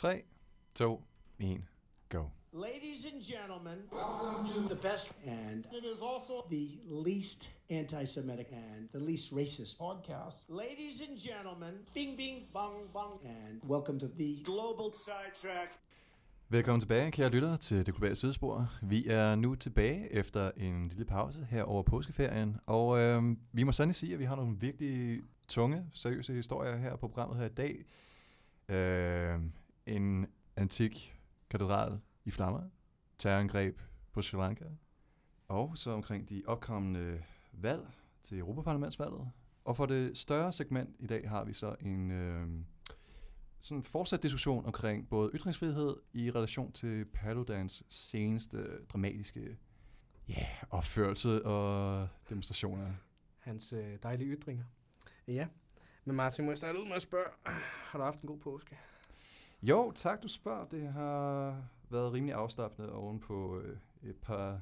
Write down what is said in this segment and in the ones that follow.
3, 2, 1, go. Ladies and gentlemen, welcome to the best and it is also the least anti-Semitic and the least racist podcast. Ladies and gentlemen, bing bing bong bong and welcome to the global sidetrack. Velkommen tilbage, kære lyttere, til Det Globale Sidespor. Vi er nu tilbage efter en lille pause her over påskeferien, og øh, vi må sandelig sige, at vi har nogle virkelig tunge, seriøse historier her på programmet her i dag. Øh, en antik katedral i flammer, terrorangreb på Sri Lanka, og så omkring de opkommende valg til Europaparlamentsvalget. Og for det større segment i dag har vi så en øh, sådan fortsat diskussion omkring både ytringsfrihed i relation til Paludans seneste dramatiske ja, opførelse og demonstrationer. Hans øh, dejlige ytringer. Ja, men Martin, må jeg starte ud med at spørge, har du haft en god påske? Jo, tak du spørger. Det har været rimelig afslappende oven på øh, et par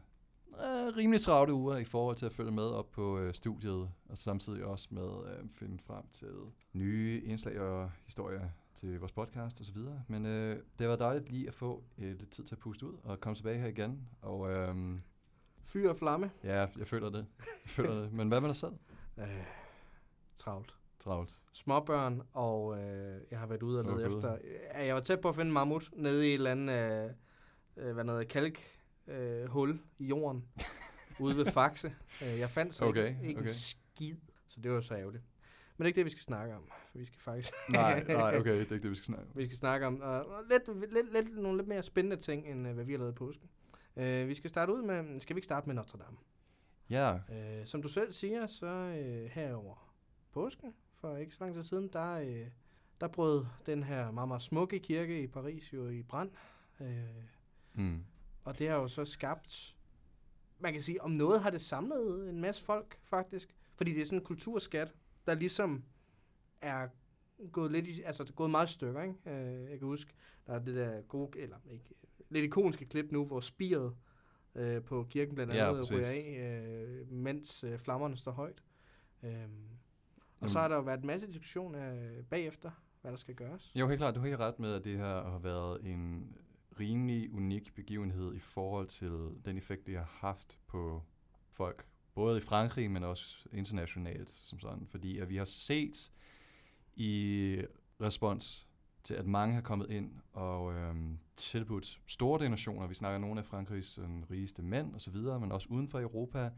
øh, rimelig travle uger i forhold til at følge med op på øh, studiet, og samtidig også med at øh, finde frem til nye indslag og historier til vores podcast osv. Men øh, det har været dejligt lige at få øh, lidt tid til at puste ud og komme tilbage her igen. Og øh, Fyr og flamme? ja, jeg føler det. Jeg føler det. Men hvad med dig selv? Øh, travlt. Travlt. Småbørn, og øh, jeg har været ude og lede efter... Ja, jeg var tæt på at finde mammut nede i et eller andet, øh, øh, hvad noget, kalk øh, hul i jorden, ude ved Faxe. Øh, jeg fandt så Okay, ikke, ikke okay. en skid, så det var så ærgerligt. Men det er ikke det, vi skal snakke om, for vi skal faktisk... Nej, nej, okay, det er ikke det, vi skal snakke om. Vi skal snakke om uh, lidt, lidt, lidt, nogle lidt mere spændende ting, end uh, hvad vi har lavet i påsken. Uh, vi skal starte ud med, skal vi ikke starte med Notre Dame? Ja, Uh, som du selv siger, så uh, herover påsken, for ikke så lang tid siden, der, uh, der brød den her meget, meget smukke kirke i Paris jo i brand. Uh, mm. og det har jo så skabt, man kan sige, om noget har det samlet en masse folk faktisk. Fordi det er sådan en kulturskat, der ligesom er gået lidt i, altså gået meget stykker, ikke? Øh, jeg kan huske, der er det der gode, eller ikke, lidt ikoniske klip nu, hvor spiret øh, på kirken blandt Ja, andet præcis. ryger af, øh, mens øh, flammerne står højt. Og Jamen. så har der jo været en masse diskussion øh, bagefter, hvad der skal gøres. Jo, helt klart. Du har helt ret med, at det her har været en rimelig unik begivenhed i forhold til den effekt, det har haft på folk. Både i Frankrig, men også internationalt som sådan. Fordi at vi har set i respons til, at mange har kommet ind og øhm, tilbudt store donationer. Vi snakker nogle af Frankrigs sådan, rigeste mænd osv., men også uden for Europa.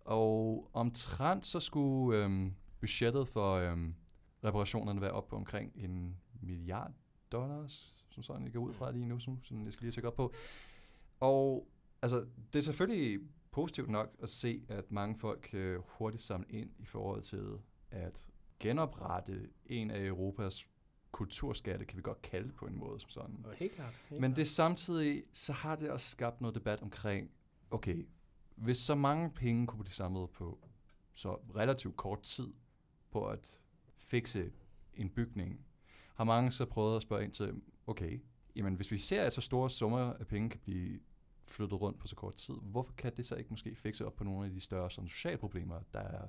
Og omtrent så skulle øhm, budgettet for øhm, reparationerne være op på omkring en milliard dollars, som sådan jeg går ud fra lige nu, som, som jeg skal lige tjekke op på. Og altså, det er selvfølgelig positivt nok at se, at mange folk øh, hurtigt samle ind i forhold til at genoprette en af Europas kulturskatte, kan vi godt kalde det på en måde som sådan. Helt klart. Helt Men det samtidig, så har det også skabt noget debat omkring, okay, hvis så mange penge kunne blive samlet på så relativt kort tid på at fikse en bygning, har mange så prøvet at spørge ind til, okay, jamen hvis vi ser, at så store summer af penge kan blive flyttet rundt på så kort tid, hvorfor kan det så ikke måske fikse op på nogle af de større sådan, sociale problemer, der er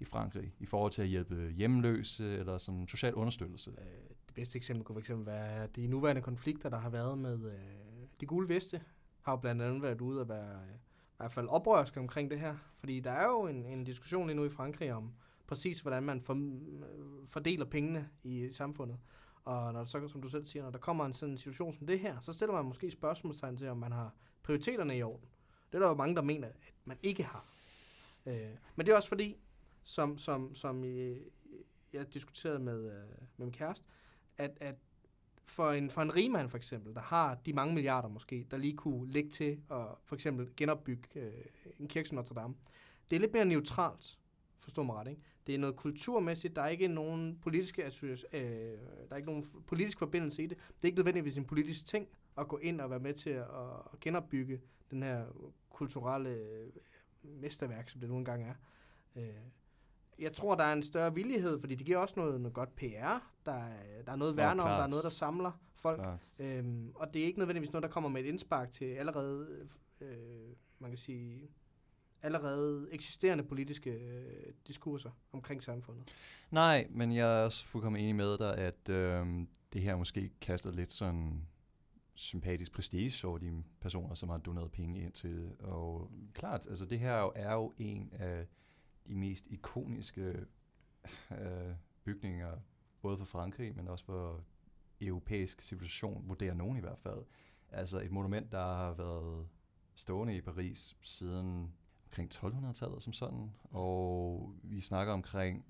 i Frankrig, i forhold til at hjælpe hjemløse eller som social understøttelse? Øh, det bedste eksempel kunne fx være de nuværende konflikter, der har været med øh, de gule veste, har jo blandt andet været ude at være øh, i hvert fald oprørske omkring det her. Fordi der er jo en, en diskussion lige nu i Frankrig om præcis, hvordan man for, fordeler pengene i samfundet. Og når så, som du selv siger, når der kommer en sådan en situation som det her, så stiller man måske spørgsmålstegn til, om man har prioriteterne i orden. Det er der jo mange, der mener, at man ikke har. Øh, men det er også fordi, som, som, som I, jeg diskuterede med, øh, med min kæreste, at, at for en, for en rigmand for eksempel, der har de mange milliarder måske, der lige kunne lægge til at for eksempel genopbygge øh, en kirke som Notre Dame, det er lidt mere neutralt, forstå mig ret, ikke? Det er noget kulturmæssigt, der er ikke nogen politiske øh, der er ikke nogen politisk forbindelse i det. Det er ikke nødvendigvis en politisk ting at gå ind og være med til at, at genopbygge den her kulturelle øh, mesterværk, som det nu engang er. Øh, jeg tror, der er en større villighed, fordi det giver også noget, noget godt PR. Der er, der er noget værne om, der er noget, der samler folk. Klart. Øhm, og det er ikke nødvendigvis noget, der kommer med et indspark til allerede, øh, man kan sige, allerede eksisterende politiske øh, diskurser omkring samfundet. Nej, men jeg er også fuldkommen enig med dig, at øh, det her måske kaster lidt sådan sympatisk prestige over de personer, som har doneret penge ind til. Og klart, altså det her er jo, er jo en af de mest ikoniske øh, bygninger, både for Frankrig, men også for europæisk civilisation, vurderer nogen i hvert fald. Altså et monument, der har været stående i Paris siden omkring 1200-tallet som sådan, og vi snakker omkring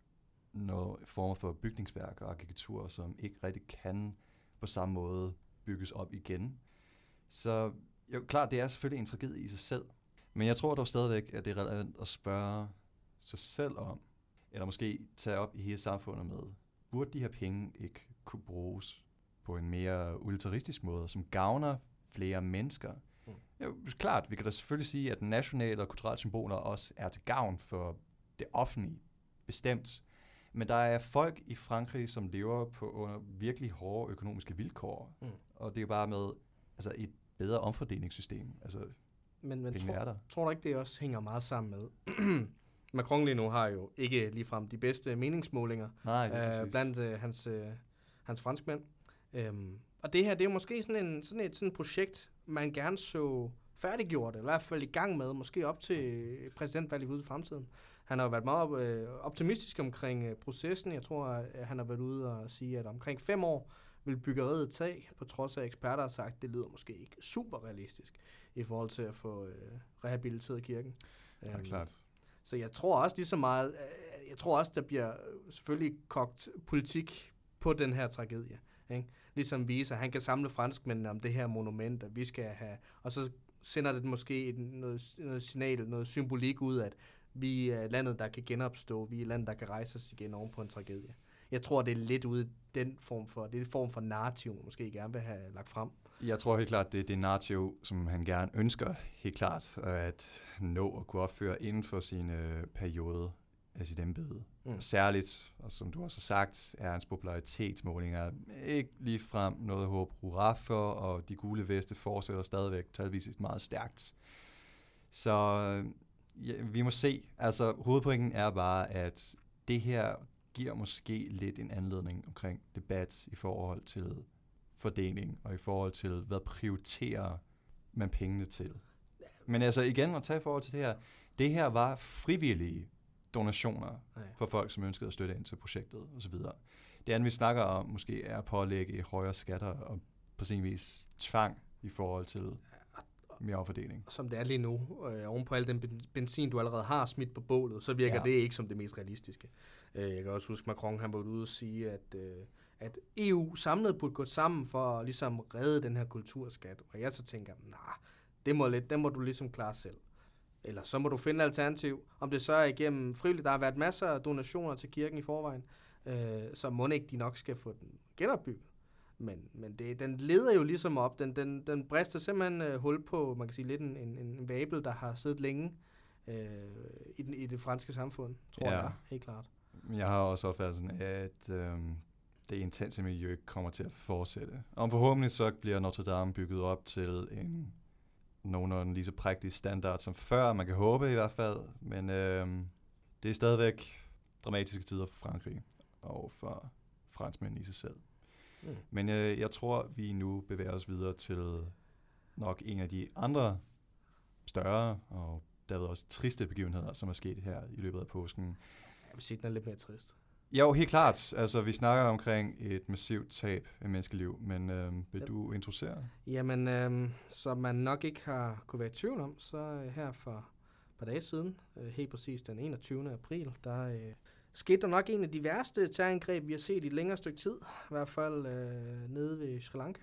noget former for bygningsværk og arkitektur, som ikke rigtig kan på samme måde bygges op igen. Så jo, klart, det er selvfølgelig en tragedie i sig selv, men jeg tror dog stadigvæk, at det er relevant at spørge sig selv om, eller måske tage op i hele samfundet med, burde de her penge ikke kunne bruges på en mere utilitaristisk måde, som gavner flere mennesker? Jo, klart, vi kan da selvfølgelig sige, at nationale og kulturelle symboler også er til gavn for det offentlige, bestemt. Men der er folk i Frankrig, som lever på under virkelig hårde økonomiske vilkår. Mm. Og det er bare med altså et bedre omfordelingssystem. Altså, men men tro, er der. tror du ikke, det også hænger meget sammen med? Macron lige nu har jo ikke ligefrem de bedste meningsmålinger Nej, det øh, blandt øh, hans, øh, hans franskmænd. Øhm, og det her, det er jo måske sådan, en, sådan et sådan et projekt, man gerne så færdiggjort, eller i hvert fald i gang med, måske op til præsidentvalget ude i fremtiden. Han har været meget øh, optimistisk omkring øh, processen. Jeg tror, at han har været ude og sige, at omkring fem år vil byggeriet tage, på trods af at eksperter har sagt, at det lyder måske ikke super realistisk i forhold til at få øh, rehabiliteret kirken. Ja, um, klart. Så jeg tror også lige så meget, øh, jeg tror også, der bliver selvfølgelig kogt politik på den her tragedie. Ikke? Ligesom viser, at han kan samle franskmændene om det her monument, at vi skal have, og så sender det måske et, noget, noget signal, noget symbolik ud, at vi er landet, der kan genopstå. Vi er landet, der kan rejse os igen oven på en tragedie. Jeg tror, det er lidt ude den form for, det er form for narrativ, måske gerne vil have lagt frem. Jeg tror helt klart, det er det narrativ, som han gerne ønsker, helt klart, at nå at kunne opføre inden for sin periode af sit embede. Mm. Særligt, og som du også har sagt, er hans popularitetsmålinger ikke lige frem noget håb hurra for, og de gule veste fortsætter stadigvæk talvis meget stærkt. Så ja, vi må se. Altså, hovedpointen er bare, at det her giver måske lidt en anledning omkring debat i forhold til fordeling, og i forhold til, hvad prioriterer man pengene til. Men altså igen, at tage i forhold til det her, det her var frivillige donationer for folk, som ønskede at støtte ind til projektet osv. Det andet, vi snakker om, måske er at pålægge højere skatter og på sin vis tvang i forhold til mere affordeling. Som det er lige nu, øh, oven på al den benzin, du allerede har smidt på bålet, så virker ja. det ikke som det mest realistiske. Øh, jeg kan også huske, Macron han var ude og sige, at, øh, at EU samlet burde gå sammen for at ligesom redde den her kulturskat. Og jeg så tænker, nej, det må, lidt, det må du ligesom klare selv. Eller så må du finde alternativ. Om det så er igennem frivilligt. Der har været masser af donationer til kirken i forvejen, øh, så må ikke de nok skal få den genopbygget. Men, men det, den leder jo ligesom op. Den, den, den brister simpelthen øh, hul på, man kan sige, lidt en, en, en vabel, der har siddet længe øh, i, den, i det franske samfund, tror ja. jeg, helt klart. Jeg har også opfattelsen af, at øh, det intense miljø kommer til at fortsætte. Og forhåbentlig så bliver Notre Dame bygget op til en nogenlunde lige så prægtig standard som før, man kan håbe i hvert fald. Men øh, det er stadigvæk dramatiske tider for Frankrig og for franskmænd i sig selv. Mm. Men øh, jeg tror, vi nu bevæger os videre til nok en af de andre større og derved også triste begivenheder, som er sket her i løbet af påsken. Jeg vil sige, den er lidt mere trist. Jo, helt klart. Altså, vi snakker omkring et massivt tab af menneskeliv, men øh, vil du introducere? Jamen, øh, som man nok ikke har kunne være i tvivl om, så her for et par dage siden, øh, helt præcis den 21. april, der øh, skete der nok en af de værste terrorangreb, vi har set i et længere stykke tid, i hvert fald øh, nede ved Sri Lanka.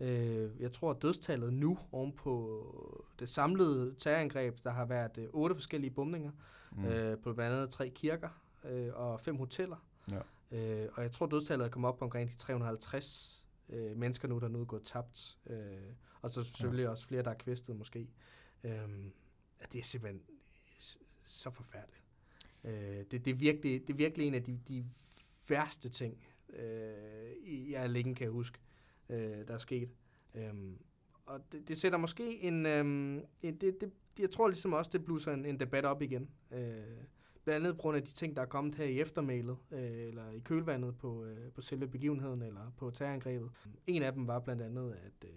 Øh, jeg tror, at dødstallet nu, oven på det samlede terrorangreb, der har været øh, otte forskellige bombninger, mm. øh, på blandt andet tre kirker øh, og fem hoteller. Ja. Øh, og jeg tror, dødstallet er kommet op på omkring de 350 øh, mennesker nu, der nu er gået tabt. Øh, og så selvfølgelig ja. også flere, der er kvæstet måske. Øh, det er simpelthen så forfærdeligt. Øh, det, det, er virkelig, det er virkelig en af de, de værste ting, øh, jeg længe kan huske, øh, der er sket. Øh, og det, det sætter måske en... Øh, det, det, jeg tror ligesom også, det blusser en, en debat op igen. Øh, blandt andet på grund af de ting, der er kommet her i eftermælet, øh, eller i kølvandet på, øh, på selve begivenheden, eller på terrorangrebet. En af dem var blandt andet, at øh,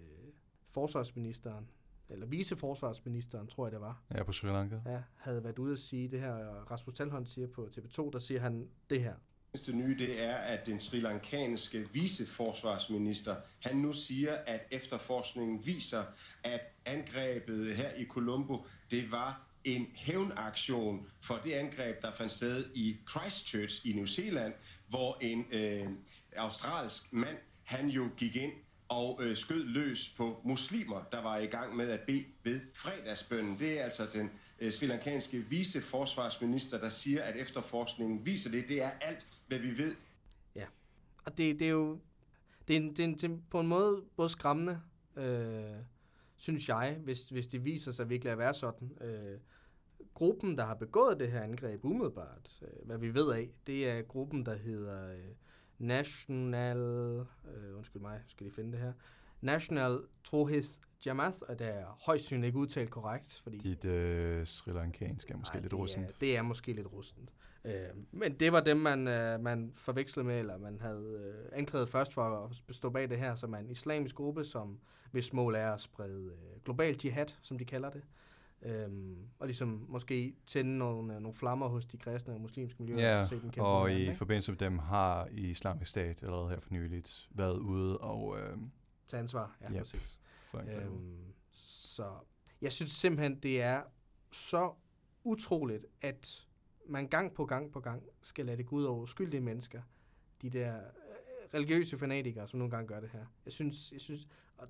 forsvarsministeren, eller viceforsvarsministeren, tror jeg det var, Ja, på Sri Lanka. ja, havde været ude at sige det her, og Rasmus Talholm siger på TV2, der siger han det her. Det nye det er, at den sri lankanske viceforsvarsminister, han nu siger, at efterforskningen viser, at angrebet her i Colombo, det var en hævnaktion for det angreb, der fandt sted i Christchurch i New Zealand, hvor en øh, australsk mand, han jo gik ind og øh, skød løs på muslimer, der var i gang med at bede ved fredagsbønnen. Det er altså den øh, srilankanske viceforsvarsminister, der siger, at efterforskningen viser det. Det er alt, hvad vi ved. Ja, og det, det er jo det er, en, det, er en, det er på en måde både skræmmende, øh, synes jeg, hvis, hvis det viser sig virkelig at være sådan. Øh, gruppen, der har begået det her angreb umiddelbart, øh, hvad vi ved af, det er gruppen, der hedder øh, National, øh, undskyld mig, skal lige finde det her, National Trohith Jamath, og det er højst synligt ikke udtalt korrekt, fordi Dit øh, Sri Lankansk er måske Ej, lidt det er, rustent. det er måske lidt rustent. Øh, men det var dem, man, øh, man forvekslede med, eller man havde øh, anklaget først for at stå bag det her, som er en islamisk gruppe, som hvis mål er at sprede øh, global jihad, som de kalder det. Øhm, og ligesom måske tænde nogle, øh, nogle flammer hos de kristne og muslimske miljøer. Ja, så se dem og i ikke? forbindelse med dem har Islamisk Stat allerede her for nyligt været ude og øh, Til ansvar, ja, Yep. præcis. Øhm, så jeg synes simpelthen, det er så utroligt, at man gang på gang på gang skal lade det gå ud over uskyldige mennesker. De der øh, religiøse fanatikere, som nogle gange gør det her. Jeg synes, jeg synes og,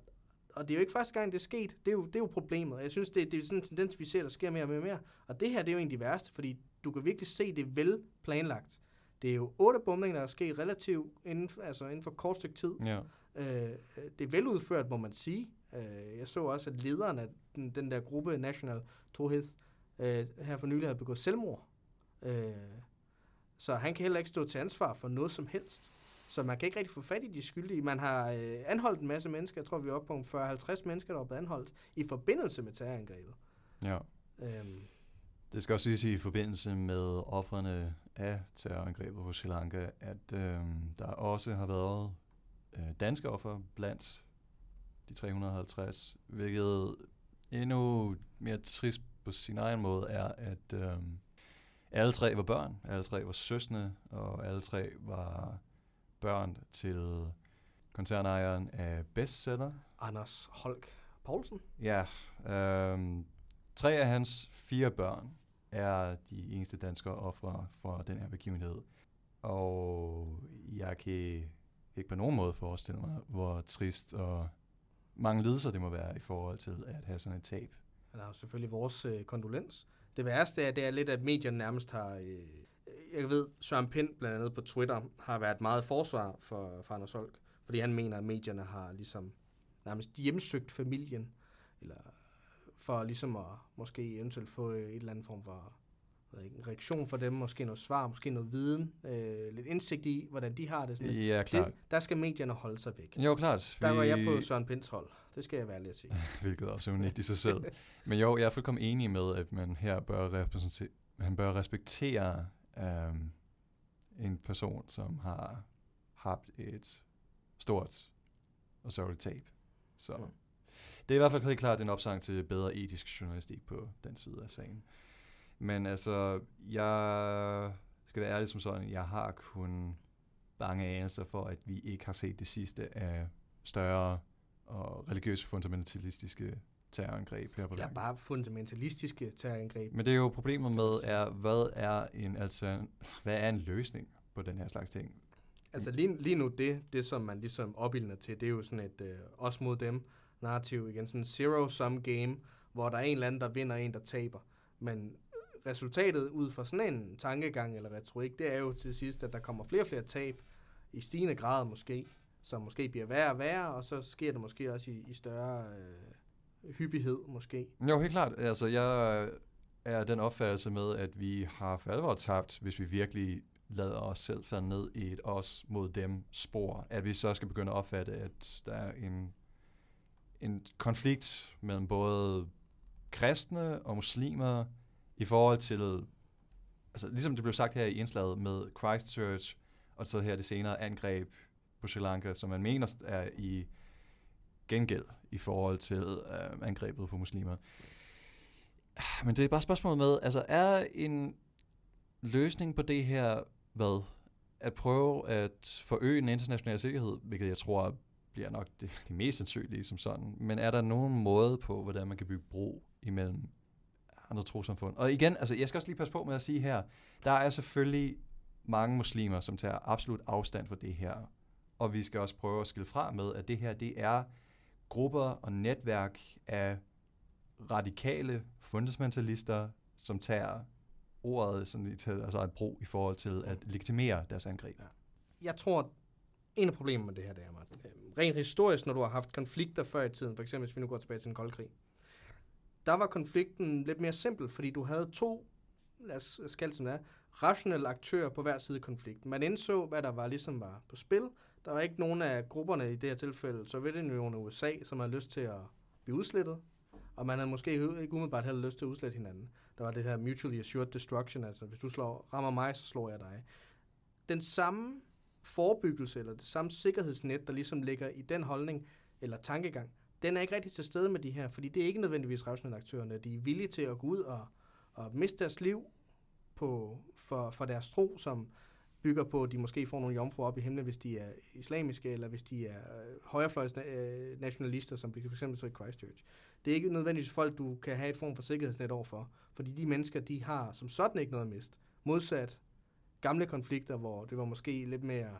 og det er jo ikke første gang, det er sket. Det er jo, det er jo problemet. Og jeg synes, det, det er sådan en tendens, vi ser, der sker mere og mere og mere. Og det her, det er jo egentlig værste, fordi du kan virkelig se, det er vel planlagt. Det er jo otte bombninger, der er sket relativt inden, altså inden for kort stykke tid. Ja. Øh, det er veludført, må man sige. Øh, jeg så også, at lederen af den, den der gruppe National Trohith øh, her for nylig havde begået selvmord. Øh, så han kan heller ikke stå til ansvar for noget som helst. Så man kan ikke rigtig få fat i de skyldige. Man har øh, anholdt en masse mennesker. Jeg tror, vi er oppe på 40-50 mennesker, der er blevet anholdt i forbindelse med terrorangrebet. ja. Øhm, Det skal også siges i forbindelse med offrene af terrorangrebet på Sri Lanka, at øh, der også har været øh, danske offer blandt de 350, hvilket endnu mere trist på sin egen måde er, at øh, alle tre var børn, alle tre var søsne, og alle tre var børn til koncernejeren af bestseller, Anders Holk Poulsen. Ja, øhm, tre af hans fire børn er de eneste danskere ofre for den her begivenhed. Og jeg kan ikke på nogen måde forestille mig, hvor trist og mange lidelser det må være i forhold til at have sådan et tab. Han har jo selvfølgelig vores øh, kondolens. Det værste er, det er lidt, at medierne nærmest har... Øh, jeg ved, Søren Pind blandt andet på Twitter har været meget forsvar for, for Anders Holk, fordi han mener, at medierne har ligesom nærmest hjemsøgt familien, eller for ligesom at måske eventuelt få øh, et eller andet form for ved ikke, en reaktion fra dem, måske noget svar, måske noget viden, øh, lidt indsigt i, hvordan de har det. Sådan. Ja, klart. det der skal medierne holde sig væk. Jo, klart. Der var jeg på Søren Pinds hold. Det skal jeg være ærlig at sige. hvilket også er unikt i sig selv. Men jo, jeg er fuldkommen enig med, at man her bør, repræsentere, man bør respektere øhm, en person, som har haft et stort og sørgeligt tab. Så Ja. det er i hvert fald helt klart en opsang til bedre etisk journalistik på den side af sagen. Men altså, jeg skal være ærlig som sådan, jeg har kun bange anelser for, at vi ikke har set det sidste af større og religiøse fundamentalistiske terrorangreb her på Eller bare fundamentalistiske terrorangreb. Men det er jo problemet med, er, hvad er en altså, hvad er en løsning på den her slags ting? Altså lige, lige nu, det, det som man ligesom opildner til, det er jo sådan et øh, os mod dem narrativ igen. Sådan en zero-sum game, hvor der er en eller anden, der vinder, og en, der taber. Men resultatet ud fra sådan en tankegang eller retorik, det er jo til sidst, at der kommer flere og flere tab, i stigende grad måske, som måske bliver værre og værre, og så sker det måske også i, i større øh, hyppighed måske. Jo, helt klart. Altså, jeg er den opfattelse med, at vi har for alvor tabt, hvis vi virkelig lader os selv falde ned i et os mod dem spor. At vi så skal begynde at opfatte, at der er en, en konflikt mellem både kristne og muslimer i forhold til, altså ligesom det blev sagt her i indslaget med Christchurch, og så her det senere angreb på Sri Lanka, som man mener er i gengæld i forhold til øh, angrebet på muslimer. Men det er bare spørgsmålet med, altså er en løsning på det her, hvad? At prøve at forøge den internationale sikkerhed, hvilket jeg tror bliver nok det, det mest sandsynlige som sådan. Men er der nogen måde på, hvordan man kan bygge bro imellem andre trosamfund? Og igen, altså jeg skal også lige passe på med at sige her, der er selvfølgelig mange muslimer, som tager absolut afstand for det her. Og vi skal også prøve at skille fra med, at det her, det er grupper og netværk af radikale fundamentalister, som tager ordet sådan, til altså et brug i forhold til at legitimere deres angreb. Jeg tror, en af problemerne med det her, det er, Martin. Øh, rent historisk, når du har haft konflikter før i tiden, for eksempel hvis vi nu går tilbage til den kolde krig, der var konflikten lidt mere simpel, fordi du havde to, lad os kalde det er, rationelle aktører på hver side af konflikten. Man indså, hvad der var ligesom var på spil. Der var ikke nogen af grupperne i det her tilfælde, Sovjetunionen og USA, som havde lyst til at blive udslettet og man havde måske ikke umiddelbart heller lyst til at udslette hinanden. Der var det her mutually assured destruction, altså hvis du slår, rammer mig, så slår jeg dig. Den samme forebyggelse, eller det samme sikkerhedsnet, der ligesom ligger i den holdning, eller tankegang, den er ikke rigtig til stede med de her, fordi det er ikke nødvendigvis rationelle aktørerne. De er villige til at gå ud og, og miste deres liv på, for, for deres tro, som bygger på, at de måske får nogle jomfruer op i himlen, hvis de er islamiske, eller hvis de er øh, højrefløjs øh, nationalister, som vi for eksempel så i Christchurch. Det er ikke nødvendigvis folk, du kan have et form for sikkerhedsnet overfor, fordi de mennesker, de har som sådan ikke noget at miste. Modsat gamle konflikter, hvor det var måske lidt mere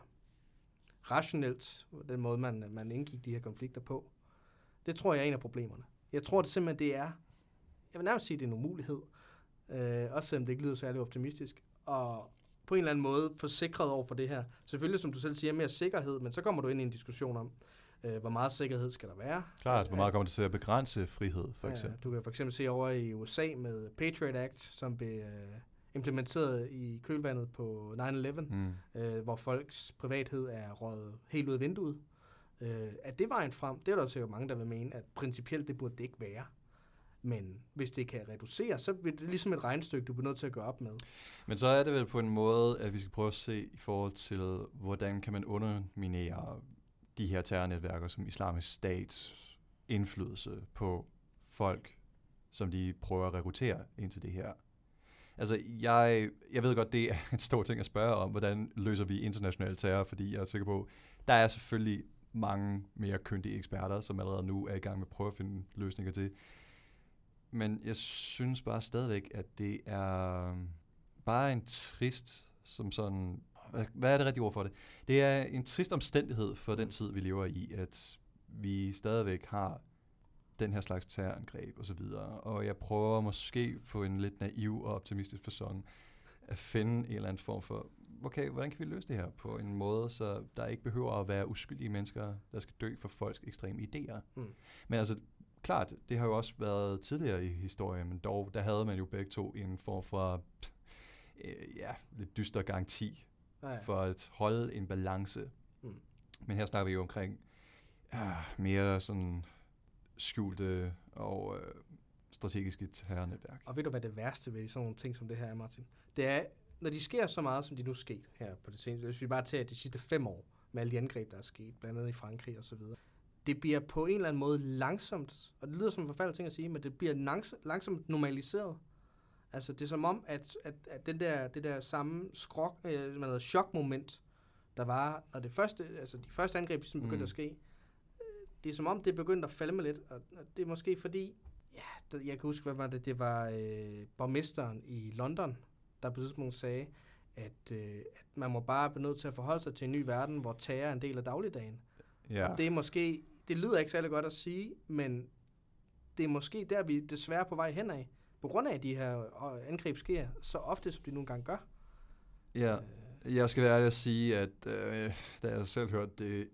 rationelt, den måde, man, man indgik de her konflikter på. Det tror jeg er en af problemerne. Jeg tror det simpelthen, det er, jeg vil nærmest sige, det er en umulighed, øh, også selvom det ikke lyder særlig optimistisk, og på en eller anden måde forsikret over for det her. Selvfølgelig, som du selv siger, mere sikkerhed, men så kommer du ind i en diskussion om, øh, hvor meget sikkerhed skal der være. Klart, hvor meget kommer det til at begrænse frihed, for eksempel. Ja, du kan for eksempel se over i USA med Patriot Act, som blev øh, implementeret i kølvandet på 9-11, mm. øh, hvor folks privathed er røget helt ud af vinduet. Øh, at det var en frem, det er der sikkert mange, der vil mene, at principielt det burde det ikke være. Men hvis det kan reducere, så er det ligesom et regnstykke, du bliver nødt til at gøre op med. Men så er det vel på en måde, at vi skal prøve at se i forhold til, hvordan kan man underminere de her terrornetværker som islamisk stats indflydelse på folk, som de prøver at rekruttere ind til det her. Altså, jeg, jeg ved godt, det er en stor ting at spørge om, hvordan løser vi international terror, fordi jeg er sikker på, der er selvfølgelig mange mere kyndige eksperter, som allerede nu er i gang med at prøve at finde løsninger til. Men jeg synes bare stadigvæk, at det er bare en trist, som sådan, hvad er det rigtige ord for det? Det er en trist omstændighed for den tid, vi lever i, at vi stadigvæk har den her slags terrorangreb og så videre. Og jeg prøver måske på en lidt naiv og optimistisk person at finde en eller anden form for, okay, hvordan kan vi løse det her på en måde, så der ikke behøver at være uskyldige mennesker, der skal dø for folks ekstreme idéer. Mm. Men altså, klart, det har jo også været tidligere i historien, men dog, der havde man jo begge to en form for, øh, ja, lidt dyster garanti ja, ja. for at holde en balance. Mm. Men her snakker vi jo omkring ja, mere sådan skjulte og øh, strategiske terrornetværk. Og ved du, hvad det værste ved sådan nogle ting som det her er, Martin? Det er, når de sker så meget, som de nu sker her på det seneste, hvis vi bare tager de sidste fem år, med alle de angreb, der er sket, blandt andet i Frankrig og så videre, det bliver på en eller anden måde langsomt, og det lyder som en forfærdelig ting at sige, men det bliver langs, langsomt normaliseret. Altså det er som om, at, at, at den der, det der samme skrok, øh, man hedder, chokmoment, der var, når det første, altså de første angreb som begyndte mm. at ske, øh, det er som om, det begyndte at falde med lidt, og, og det er måske fordi, ja, jeg kan huske, hvad var det, det var øh, borgmesteren i London, der på tidspunkt sagde, at, øh, at man må bare blive nødt til at forholde sig til en ny verden, hvor terror er en del af dagligdagen. Ja. Og det er måske, det lyder ikke særlig godt at sige, men det er måske der, vi desværre på vej hen af. På grund af, at de her øh, angreb sker så ofte, som de nogle gange gør. Ja, øh. jeg skal være ærlig at sige, at øh, da jeg selv hørte det,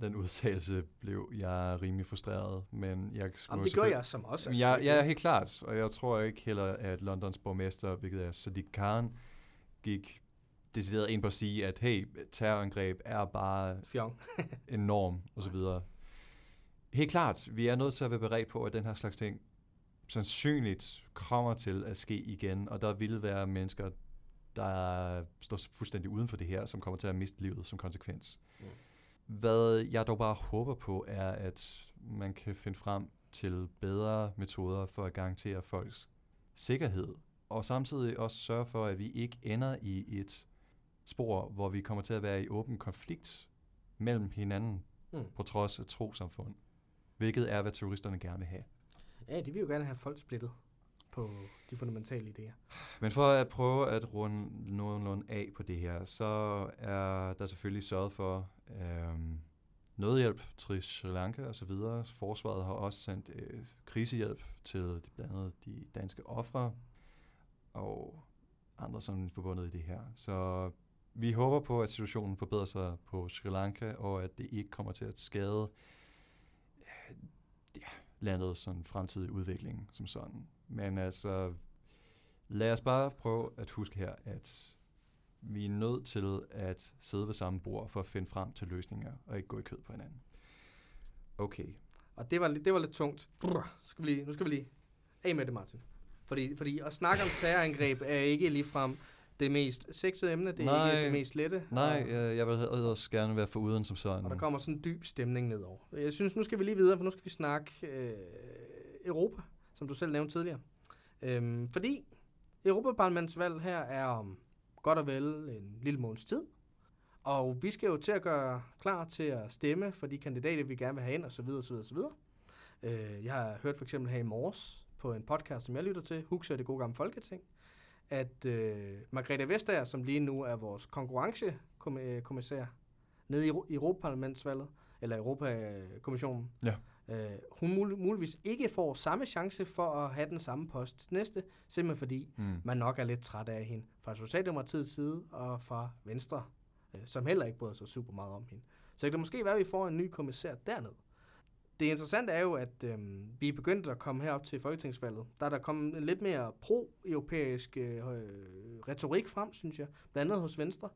den udtalelse, blev jeg rimelig frustreret. Men jeg Jamen, det gør jeg som også. Altså, jeg, jeg er helt klart, og jeg tror ikke heller, at Londons borgmester, hvilket er Sadiq Khan, gik decideret ind på at sige, at hey, terrorangreb er bare Fjong. en norm, og så videre. Helt klart, vi er nødt til at være beredt på, at den her slags ting sandsynligt kommer til at ske igen, og der vil være mennesker, der står fuldstændig uden for det her, som kommer til at miste livet som konsekvens. Mm. Hvad jeg dog bare håber på, er, at man kan finde frem til bedre metoder for at garantere folks sikkerhed, og samtidig også sørge for, at vi ikke ender i et spor, hvor vi kommer til at være i åben konflikt mellem hinanden mm. på trods af trosamfund, hvilket er, hvad terroristerne gerne vil have. Ja, de vil jo gerne have folk splittet på de fundamentale idéer. Men for at prøve at runde nogenlunde af på det her, så er der selvfølgelig sørget for øhm, nødhjælp til Sri Lanka og så videre. Forsvaret har også sendt øh, krisehjælp til de, blandt andet de danske ofre og andre, som er forbundet i det her. Så vi håber på, at situationen forbedrer sig på Sri Lanka, og at det ikke kommer til at skade ja, landet sådan fremtidig udvikling som sådan. Men altså, lad os bare prøve at huske her, at vi er nødt til at sidde ved samme bord for at finde frem til løsninger, og ikke gå i kød på hinanden. Okay. Og det var, det var lidt tungt. Brr, skal vi lige, nu skal vi lige af med det, Martin. Fordi, fordi at snakke om terrorangreb er ikke ligefrem det mest sexede emne, det er nej, ikke det mest lette. Nej, og, jeg vil også gerne være for uden som sådan. Og der kommer sådan en dyb stemning nedover. Jeg synes, nu skal vi lige videre, for nu skal vi snakke øh, Europa, som du selv nævnte tidligere. Øhm, fordi Europaparlamentsvalg her er om godt og vel en lille måneds tid. Og vi skal jo til at gøre klar til at stemme for de kandidater, vi gerne vil have ind, osv. osv., osv. Øh, jeg har hørt for eksempel her i morges på en podcast, som jeg lytter til, Huxer det gode gamle Folketing, at øh, Margrethe Vestager, som lige nu er vores konkurrencekommissær nede i Europaparlamentsvalget, eller Europakommissionen, ja. øh, hun mul- muligvis ikke får samme chance for at have den samme post næste, simpelthen fordi mm. man nok er lidt træt af hende fra Socialdemokratiets side og fra Venstre, øh, som heller ikke bryder sig super meget om hende. Så det kan måske være, at vi får en ny kommissær dernede. Det interessante er jo, at øh, vi er begyndt at komme herop til folketingsvalget. Der er der kommet en lidt mere pro-europæisk øh, retorik frem, synes jeg. Blandt andet hos Venstre,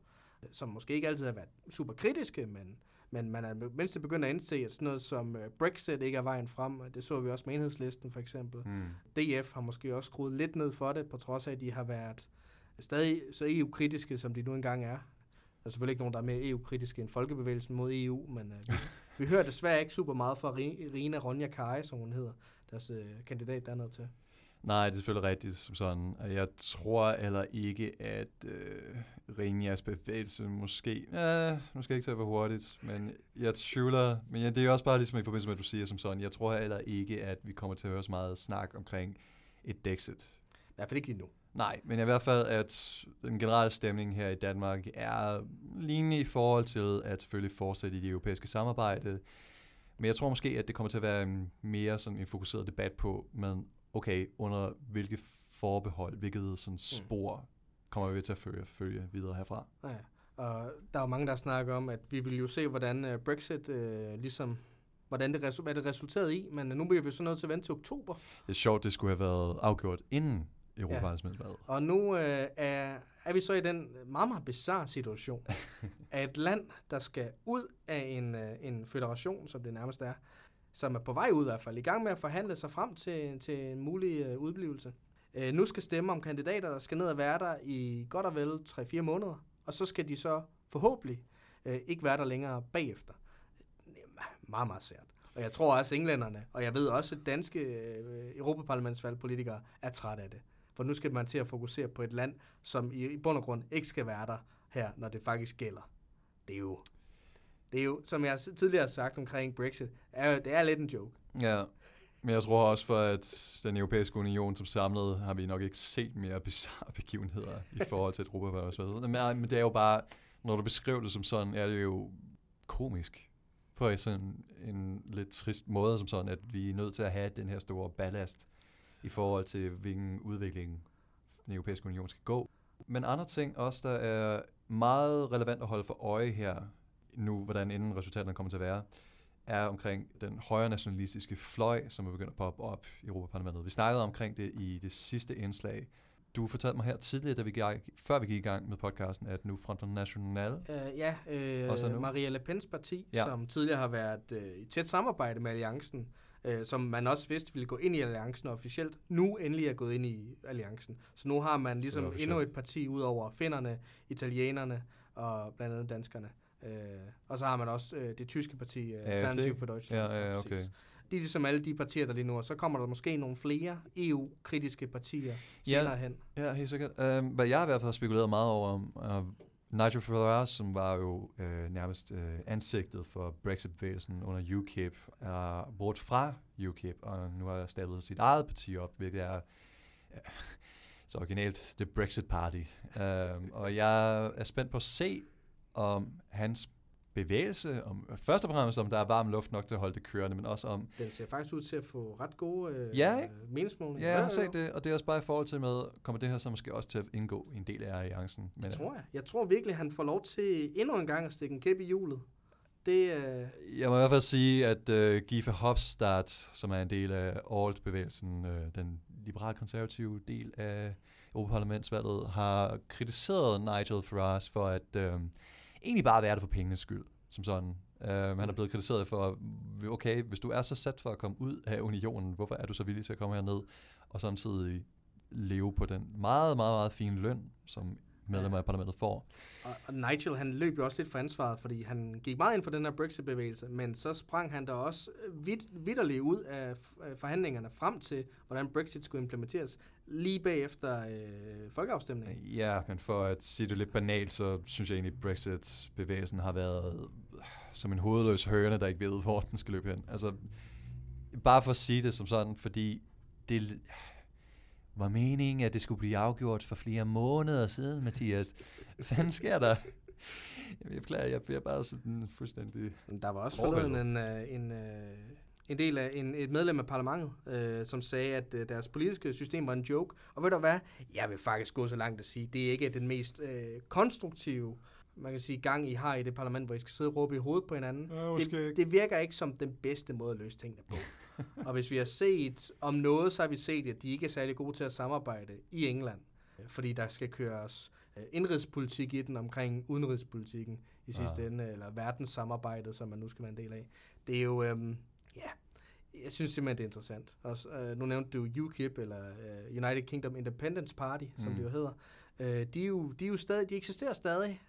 som måske ikke altid har været super kritiske, men, men man er mindst begyndt at indse, at sådan noget som øh, Brexit ikke er vejen frem. Det så vi også med enhedslisten for eksempel. Mm. DF har måske også skruet lidt ned for det, på trods af, at de har været stadig så EU-kritiske, som de nu engang er. Der er selvfølgelig ikke nogen, der er mere EU-kritiske end folkebevægelsen mod EU, men øh, vi, vi hører desværre ikke super meget fra Rina Ronja Kaj, som hun hedder, deres øh, kandidat dernede til. Nej, det er selvfølgelig rigtigt som sådan. Jeg tror heller ikke, at øh, Rinjas bevægelse måske... Ja, nu skal jeg ikke tage for hurtigt, men jeg tvivler... Men ja, det er også bare ligesom i forbindelse med, at du siger som sådan. Jeg tror heller ikke, at vi kommer til at høre så meget snak omkring et Dexit. I hvert fald ikke lige nu. Nej, men i hvert fald, at den generelle stemning her i Danmark er lignende i forhold til at selvfølgelig fortsætte i det europæiske samarbejde. Men jeg tror måske, at det kommer til at være en mere sådan en fokuseret debat på, men okay, under hvilke forbehold, hvilket sådan mm. spor mm. kommer vi til at følge, følge videre herfra. Ja, og der er jo mange, der snakker om, at vi vil jo se, hvordan uh, Brexit uh, ligesom hvordan det, hvad det resulterede i, men nu bliver vi så nødt til at vente til oktober. Det er sjovt, det skulle have været afgjort inden Europaparlamentsvalget. Ja. Og nu øh, er, er vi så i den meget, meget bizarre situation, at et land, der skal ud af en, øh, en federation, som det nærmest er, som er på vej ud i hvert fald, i gang med at forhandle sig frem til, til en mulig øh, udblivelse. Øh, nu skal stemme om kandidater, der skal ned og være der i godt og vel 3-4 måneder, og så skal de så forhåbentlig øh, ikke være der længere bagefter. Meget, meget sært. Og jeg tror også, at englænderne, og jeg ved også, at danske øh, europaparlamentsvalgpolitikere er træt af det. For nu skal man til at fokusere på et land, som i, i bund og grund ikke skal være der her, når det faktisk gælder. Det er jo, det er jo som jeg tidligere har sagt omkring Brexit, er, det er lidt en joke. Ja, men jeg tror også for, at den europæiske union som samlet, har vi nok ikke set mere bizarre begivenheder i forhold til et Europaparlamentsvalg. Men det er jo bare, når du beskriver det som sådan, er det jo komisk på sådan en lidt trist måde, som sådan, at vi er nødt til at have den her store ballast i forhold til, hvilken udvikling den europæiske union skal gå. Men andre ting også, der er meget relevant at holde for øje her, nu hvordan inden resultaterne kommer til at være, er omkring den højre nationalistiske fløj, som er begyndt at poppe op i Europaparlamentet. Vi snakkede omkring det i det sidste indslag, du fortalte mig her tidligere, da vi gik, før vi gik i gang med podcasten, at nu Front National... Uh, ja, uh, Maria Le Pens parti, ja. som tidligere har været uh, i tæt samarbejde med Alliancen, uh, som man også vidste ville gå ind i Alliancen officielt, nu endelig er gået ind i Alliancen. Så nu har man ligesom endnu et parti ud over finnerne, italienerne og blandt andet danskerne. Uh, og så har man også uh, det tyske parti, uh, Alternativ for Deutschland. Ja, ja, okay de er ligesom alle de partier, der lige nu, og så kommer der måske nogle flere EU-kritiske partier senere ja, hen. Ja, helt sikkert. Um, hvad jeg i hvert fald har spekuleret meget over, uh, Nigel Farage, som var jo øh, nærmest øh, ansigtet for Brexit-bevægelsen under UKIP, er brugt fra UKIP, og nu har stablet sit eget parti op, hvilket er øh, så originalt The Brexit Party. Um, og jeg er spændt på at se, om hans bevægelse, om, først og fremmest om der er varm luft nok til at holde det kørende, men også om... Den ser faktisk ud til at få ret gode øh, ja, ikke? meningsmålinger. Ja, jeg har set det, og det er også bare i forhold til med, kommer det her så måske også til at indgå en del af alliancen? Men, det tror jeg. Jeg tror virkelig, han får lov til endnu en gang at stikke en kæp i hjulet. Det, øh... Jeg må i hvert fald sige, at uh, Gife Hofstadt, som er en del af ALT-bevægelsen, uh, den liberal-konservative del af Europaparlamentsvalget, har kritiseret Nigel Farage for at... Uh, egentlig bare være det for pengenes skyld, som sådan. Uh, han er blevet kritiseret for, okay, hvis du er så sat for at komme ud af unionen, hvorfor er du så villig til at komme herned og samtidig leve på den meget, meget, meget fine løn, som medlemmer af parlamentet får. Og, og Nigel, han løb jo også lidt for ansvaret, fordi han gik meget ind for den her Brexit-bevægelse, men så sprang han da også vidt, vidderligt ud af forhandlingerne frem til, hvordan Brexit skulle implementeres, lige bagefter øh, folkeafstemningen. Ja, men for at sige det lidt banalt, så synes jeg egentlig, at Brexit-bevægelsen har været som en hovedløs høne, der ikke ved, hvor den skal løbe hen. Altså, bare for at sige det som sådan, fordi det var meningen, at det skulle blive afgjort for flere måneder siden, Mathias. Hvad fanden sker der? Jeg beklager, jeg bliver bare sådan fuldstændig... Der var også forleden en, øh, en, øh, en del af en, et medlem af parlamentet, øh, som sagde, at øh, deres politiske system var en joke. Og ved du hvad? Jeg vil faktisk gå så langt at sige, det er ikke den mest øh, konstruktive man kan sige, gang, I har i det parlament, hvor I skal sidde og råbe i hovedet på hinanden. Ja, det, det virker ikke som den bedste måde at løse tingene på. og hvis vi har set om noget, så har vi set, at de ikke er særlig gode til at samarbejde i England. Fordi der skal køres øh, indrigspolitik i den omkring udenrigspolitikken i sidste ja. ende, eller verdenssamarbejdet, som man nu skal være en del af. Det er jo, øhm, ja, jeg synes simpelthen, det er interessant. Også, øh, nu nævnte du UKIP, eller uh, United Kingdom Independence Party, som mm. det jo hedder. Øh, de, er jo, de, er jo stadig, de eksisterer stadig,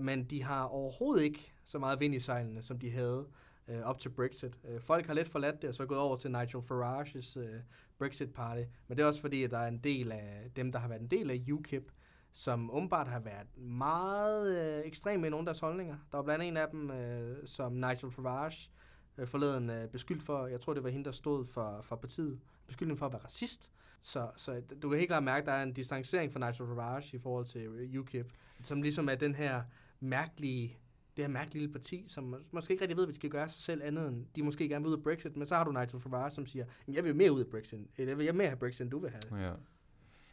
men de har overhovedet ikke så meget vind i sejlene, som de havde øh, op til Brexit. Øh, folk har lidt forladt det, og så gået over til Nigel Farage's øh, Brexit Party. Men det er også fordi, at der er en del af dem, der har været en del af UKIP, som umiddelbart har været meget øh, ekstreme i nogle af deres holdninger. Der var blandt andet en af dem, øh, som Nigel Farage øh, forleden øh, beskyldt for, jeg tror det var hende, der stod for, for partiet, beskyldt for at være racist. Så, så du kan helt klart mærke, at der er en distancering fra Nigel Farage i forhold til UKIP, som ligesom er den her mærkelige det her mærkelige lille parti, som måske ikke rigtig ved, hvad de skal gøre sig selv andet end, de måske gerne vil ud af Brexit, men så har du Nigel Farage, som siger, jeg vil mere ud af Brexit, eller jeg vil mere have Brexit, end du vil have. Ja.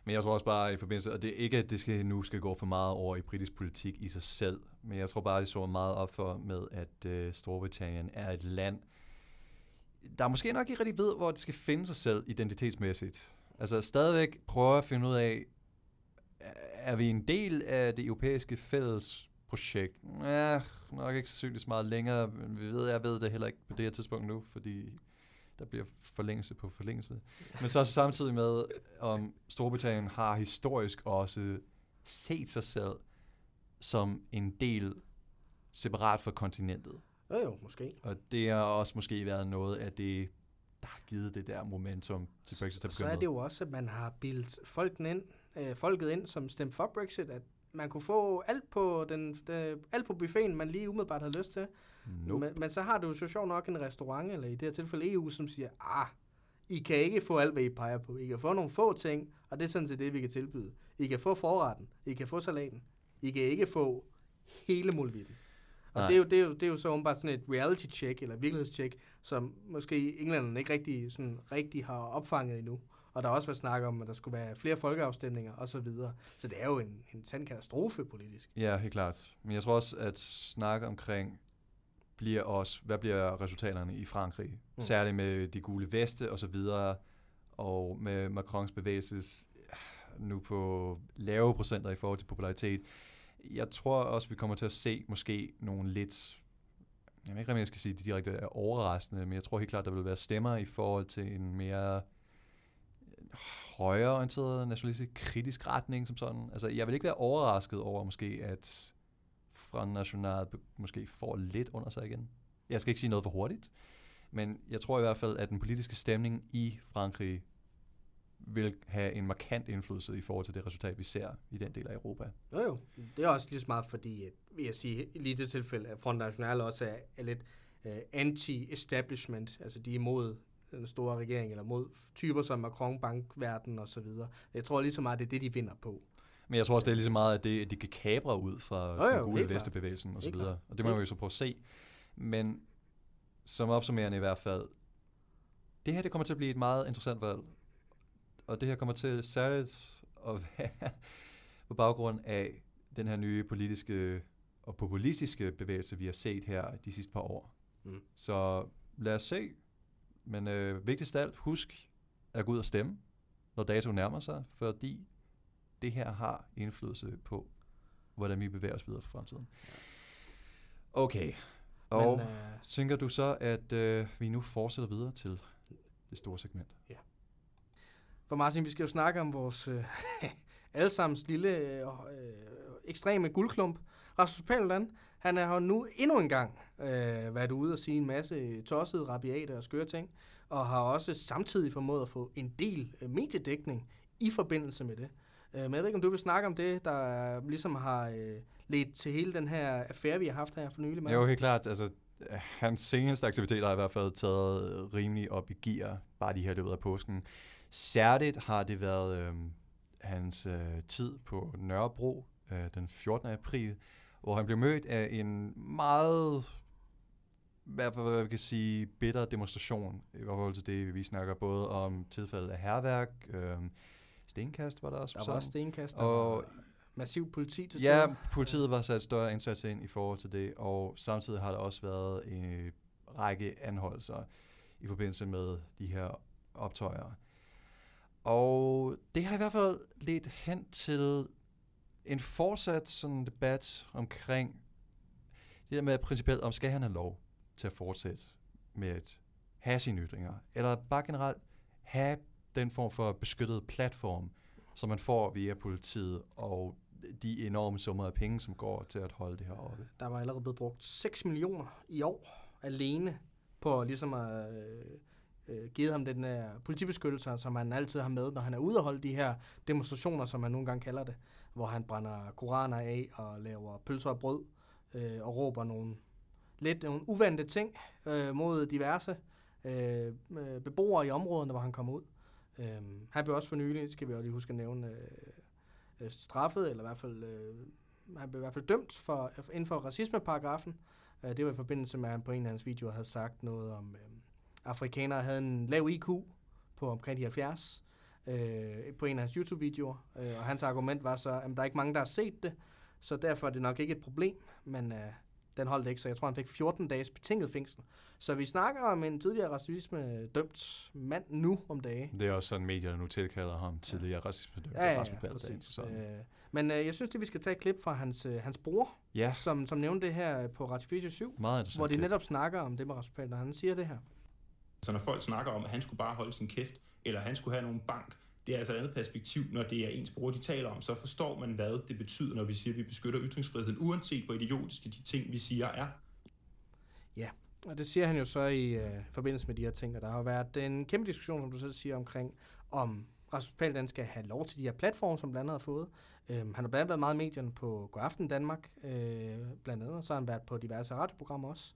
Men jeg tror også bare i forbindelse, og det er ikke, at det skal, nu skal gå for meget over i britisk politik i sig selv, men jeg tror bare, det så meget op for med, at øh, Storbritannien er et land, der måske nok ikke rigtig ved, hvor det skal finde sig selv identitetsmæssigt. Altså stadigvæk prøve at finde ud af, er vi en del af det europæiske fælles projekt. Ja, nok ikke så meget længere, men vi ved, jeg ved det heller ikke på det her tidspunkt nu, fordi der bliver forlængelse på forlængelse. Men så samtidig med, om Storbritannien har historisk også set sig selv som en del separat fra kontinentet. Ja, jo, måske. Og det har også måske været noget af det, der har givet det der momentum til Brexit. Så er det jo også, at man har bildt folket ind, øh, folket ind, som stemte for Brexit, at man kunne få alt på, den, de, alt på buffeten, man lige umiddelbart havde lyst til. Nope. Men, men så har du så sjovt nok en restaurant, eller i det her tilfælde EU, som siger, ah, I kan ikke få alt, hvad I peger på. I kan få nogle få ting, og det er sådan set det, vi kan tilbyde. I kan få forretten, I kan få salaten, I kan ikke få hele muligheden. Og det er, jo, det, er jo, det er jo så bare sådan et reality check, eller virkelighedscheck, som måske englænderne ikke rigtig, sådan, rigtig har opfanget endnu. Og der har også været snak om, at der skulle være flere folkeafstemninger osv. Så, videre. så det er jo en, en sand katastrofe politisk. Ja, helt klart. Men jeg tror også, at snakke omkring bliver også, hvad bliver resultaterne i Frankrig? Mm. Særligt med de gule veste og så videre, og med Macrons bevægelses nu på lave procenter i forhold til popularitet. Jeg tror også, vi kommer til at se måske nogle lidt, jeg ved ikke, om jeg skal sige, de direkte er overraskende, men jeg tror helt klart, der vil være stemmer i forhold til en mere øh, højreorienteret, nationalistisk, kritisk retning som sådan. Altså, jeg vil ikke være overrasket over måske, at Front National måske får lidt under sig igen. Jeg skal ikke sige noget for hurtigt, men jeg tror i hvert fald, at den politiske stemning i Frankrig vil have en markant indflydelse i forhold til det resultat, vi ser i den del af Europa. Jo jo, det er også lige så meget fordi, vil jeg sige, lige i det tilfælde, at Front National også er, er lidt uh, anti-establishment, altså de er imod den store regering, eller mod typer som Macron, bankverden og så videre. Jeg tror lige så meget, det er det, de vinder på. Men jeg tror også, det er lige så meget, at, det, at de kan kabre ud fra jo, jo, den gule vestebevægelsen og så videre. Og det må vi jo så prøve at se. Men som opsummerende i hvert fald, det her det kommer til at blive et meget interessant valg. Og det her kommer til særligt at være på baggrund af den her nye politiske og populistiske bevægelse, vi har set her de sidste par år. Mm. Så lad os se. Men øh, vigtigst af alt, husk at gå ud og stemme, når dato nærmer sig, fordi det her har indflydelse på, hvordan vi bevæger os videre for fremtiden. Okay. Og Men, øh, tænker du så, at øh, vi nu fortsætter videre til det store segment? Ja. For Martin, vi skal jo snakke om vores øh, allesammens lille øh, øh, ekstreme guldklump. Rasmus Paludan, han har nu endnu en gang øh, været ude og sige en masse tossede, rabiate og skøre ting, og har også samtidig formået at få en del øh, mediedækning i forbindelse med det. Øh, men jeg ved ikke, om du vil snakke om det, der ligesom har øh, ledt til hele den her affære, vi har haft her for nylig. Jo, helt klart. Altså, hans seneste aktiviteter har i hvert fald taget øh, rimelig op i gear, bare de her løbet af påsken. Særligt har det været øh, hans øh, tid på Nørrebro øh, den 14. april, hvor han blev mødt af en meget hvad man kan sige, bitter demonstration i forhold til det, vi snakker både om tilfældet af herværk, øh, stenkast var der også. Der var også stenkast, og massiv politi til Ja, politiet var sat større indsats ind i forhold til det, og samtidig har der også været en række anholdelser i forbindelse med de her optøjer. Og det har i hvert fald ledt hen til en fortsat sådan debat omkring det der med principielt, om skal han have lov til at fortsætte med at have sine ytringer, eller bare generelt have den form for beskyttet platform, som man får via politiet, og de enorme summer af penge, som går til at holde det her oppe. Der var allerede blevet brugt 6 millioner i år alene på ligesom at øh, øh, givet ham den her politibeskyttelse, som han altid har med, når han er ude og holde de her demonstrationer, som man nogle gange kalder det, hvor han brænder koraner af og laver pølser og brød øh, og råber nogle lidt nogle uvante ting øh, mod diverse øh, øh beboere i områderne, hvor han kommer ud. Øh, han blev også for nylig, skal vi også lige huske at nævne, øh, øh, straffet, eller i hvert fald, øh, han blev i hvert fald dømt for, inden for racismeparagrafen. Øh, det var i forbindelse med, at han på en af hans videoer havde sagt noget om, øh, afrikanere havde en lav IQ på omkring de 70 øh, på en af hans YouTube-videoer. Øh, og hans argument var så, at der er ikke mange, der har set det, så derfor er det nok ikke et problem, men øh, den holdt ikke, så jeg tror, han fik 14 dages betinget fængsel. Så vi snakker om en tidligere racisme dømt mand nu om dage. Det er også sådan, medierne nu tilkalder ham tidligere racisme dømt. Ja, ja, ja, præcis. Øh, men øh, jeg synes, at vi skal tage et klip fra hans, øh, hans bror, ja. som, som nævnte det her på Ratification 7, Meget hvor de netop klip. snakker om det med Paludan. Han siger det her. Så når folk snakker om, at han skulle bare holde sin kæft, eller han skulle have nogen bank, det er altså et andet perspektiv, når det er ens bror, de taler om, så forstår man, hvad det betyder, når vi siger, at vi beskytter ytringsfriheden, uanset hvor idiotiske de ting, vi siger, er. Ja, og det siger han jo så i øh, forbindelse med de her ting, og der har været en kæmpe diskussion, som du selv siger, omkring, om Rasmus Paludan skal have lov til de her platforme, som blandt andet har fået. Øhm, han har blandt andet været meget i medierne på Godaften Danmark, øh, blandt andet, og så har han været på diverse radioprogrammer også.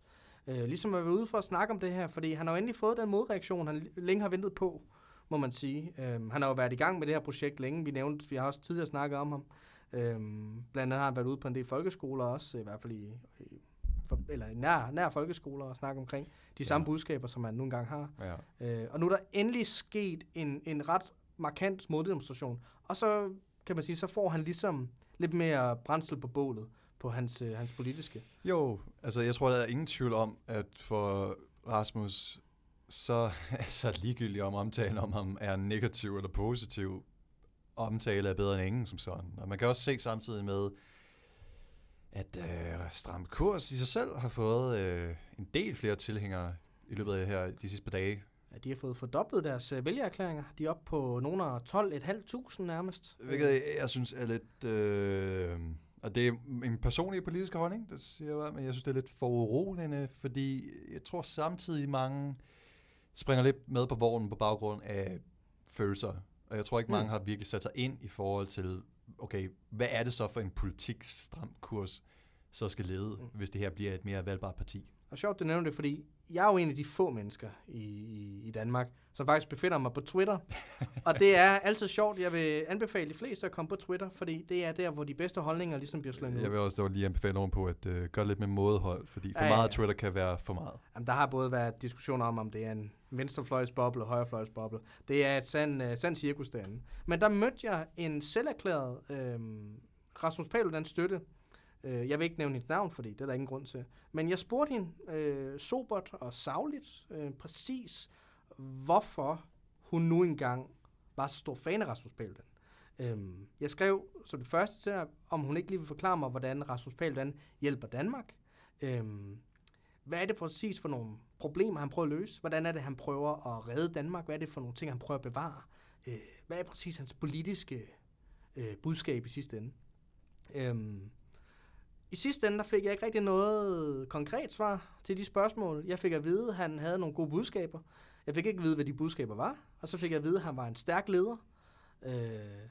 Øh, ligesom at være ude for at snakke om det her, fordi han har jo endelig fået den modreaktion, han længe har ventet på, må man sige. Øhm, han har jo været i gang med det her projekt længe. Vi nævnte, vi har også tidligere snakket om ham. Øhm, blandt andet har han været ude på en del folkeskoler også, i hvert fald i, i for, eller nær, nær folkeskoler og snakke omkring de ja. samme budskaber, som man nogle gange har. Ja. Øh, og nu er der endelig sket en, en ret markant moddemonstration, og så kan man sige, så får han ligesom lidt mere brændsel på bålet på hans, øh, hans politiske. Jo, altså jeg tror, der er ingen tvivl om, at for Rasmus, så altså ligegyldigt om omtalen om ham er negativ eller positiv, omtale er bedre end ingen som sådan. Og man kan også se samtidig med, at øh, Stram Kurs i sig selv har fået øh, en del flere tilhængere i løbet af her, de sidste par dage. Ja, de har fået fordoblet deres øh, vælgererklæringer. De er oppe på nogle af 12.500 nærmest. Hvilket jeg, jeg synes er lidt... Øh, og det er en personlig politisk holdning, det siger jeg, men jeg synes, det er lidt for uroligende, fordi jeg tror samtidig mange springer lidt med på vognen på baggrund af følelser. Og jeg tror ikke, mange Mm. har virkelig sat sig ind i forhold til, okay, hvad er det så for en politik stram kurs, så skal lede, Mm. hvis det her bliver et mere valgbart parti? Og sjovt, du nævner det, fordi jeg er jo en af de få mennesker i, i, i Danmark, som faktisk befinder mig på Twitter. og det er altid sjovt. Jeg vil anbefale de fleste at komme på Twitter, fordi det er der, hvor de bedste holdninger ligesom bliver slynget Jeg vil også dog lige anbefale nogen på at øh, gøre lidt med mådehold, fordi for Ja, meget ja. Twitter kan være for meget. Jamen, der har både været diskussioner om, om det er en venstrefløjsboble og højrefløjsboble. Det er et sand, uh, sand cirkus derinde. Men der mødte jeg en selverklæret øh, Rasmus Paludans støtte. Øh, jeg vil ikke nævne hendes navn, fordi det er der ingen grund til. Men jeg spurgte hende øh, sobert og savligt øh, præcis, hvorfor hun nu engang var så stor fan af Rasmus Paludan. Øhm, jeg skrev som det første til om hun ikke lige vil forklare mig, hvordan Rasmus Paludan hjælper Danmark. Øhm, hvad er det præcis for nogle problemer, han prøver at løse? Hvordan er det, han prøver at redde Danmark? Hvad er det for nogle ting, han prøver at bevare? Øh, hvad er præcis hans politiske øh, budskab i sidste ende? Øhm, i sidste ende, der fik jeg ikke rigtig noget konkret svar til de spørgsmål. Jeg fik at vide, at han havde nogle gode budskaber. Jeg fik ikke at vide, hvad de budskaber var. Og så fik jeg at vide, at han var en stærk leder. Øh,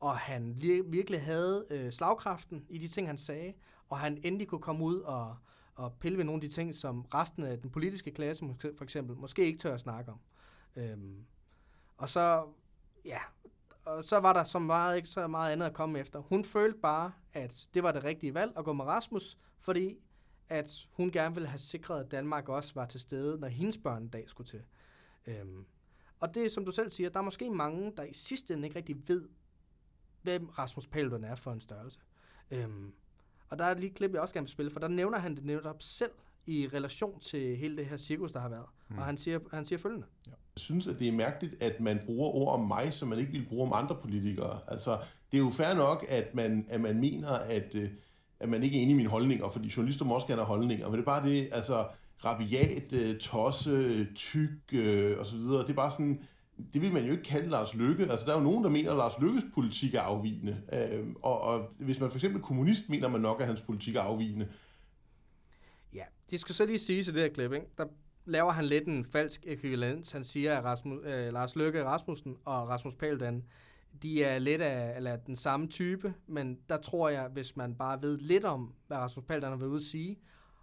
og han virkelig havde øh, slagkraften i de ting, han sagde. Og han endelig kunne komme ud og, og pille ved nogle af de ting, som resten af den politiske klasse for eksempel måske ikke tør at snakke om. Øh, og så, ja, og så var der så meget, ikke så meget andet at komme efter. Hun følte bare, at det var det rigtige valg at gå med Rasmus, fordi at hun gerne ville have sikret, at Danmark også var til stede, når hendes børn en dag skulle til. Øhm, og det som du selv siger, der er måske mange, der i sidste ende ikke rigtig ved, hvem Rasmus Paludan er for en størrelse. Øhm, og der er lige et klip, jeg også gerne vil spille, for der nævner han det netop selv i relation til hele det her cirkus, der har været. Mm. Og han siger, han siger følgende. Jeg synes, at det er mærkeligt, at man bruger ord om mig, som man ikke vil bruge om andre politikere. Altså, det er jo fair nok, at man, at man mener, at, øh, at man ikke er enig i mine holdninger, fordi journalister må også gerne have holdninger, men det er bare det, altså, rabiat, øh, tosse, tyk øh, og så videre, det er bare sådan, det vil man jo ikke kalde Lars Lykke. Altså, der er jo nogen, der mener, at Lars Lykkes politik er afvigende. Øh, og, og hvis man for eksempel er kommunist, mener man nok, at hans politik er afvigende. Ja, det skal så lige sige til det her klip, ikke? der laver han lidt en falsk ekvivalens. Han siger, at Rasmus, øh, Lars Løkke Rasmussen og Rasmus Paludan, de er lidt af eller den samme type, men der tror jeg, hvis man bare ved lidt om, hvad Rasmus Paludan har været ude at sige,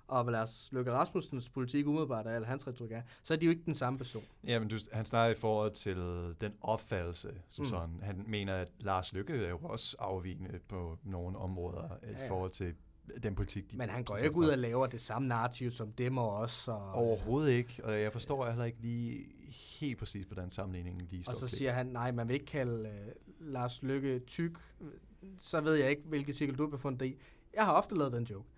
og hvad Lars Løkke Rasmussens politik umiddelbart er, eller hans retorik er, så er de jo ikke den samme person. Ja, men du, han snakker i forhold til den opfattelse, som Mm. sådan. Han mener, at Lars Lykke er jo også afvigende på nogle områder Ja, ja. i forhold til den politik, de Men han går ikke ud og laver det samme narrativ som dem og os. Og, Overhovedet ikke, og jeg forstår heller ikke lige helt præcis, hvordan sammenligningen lige står Og så til. siger han, nej, man vil ikke kalde øh, Lars Lykke tyk. Så ved jeg ikke, hvilket cirkel du har befundet dig i. Jeg har ofte lavet den joke.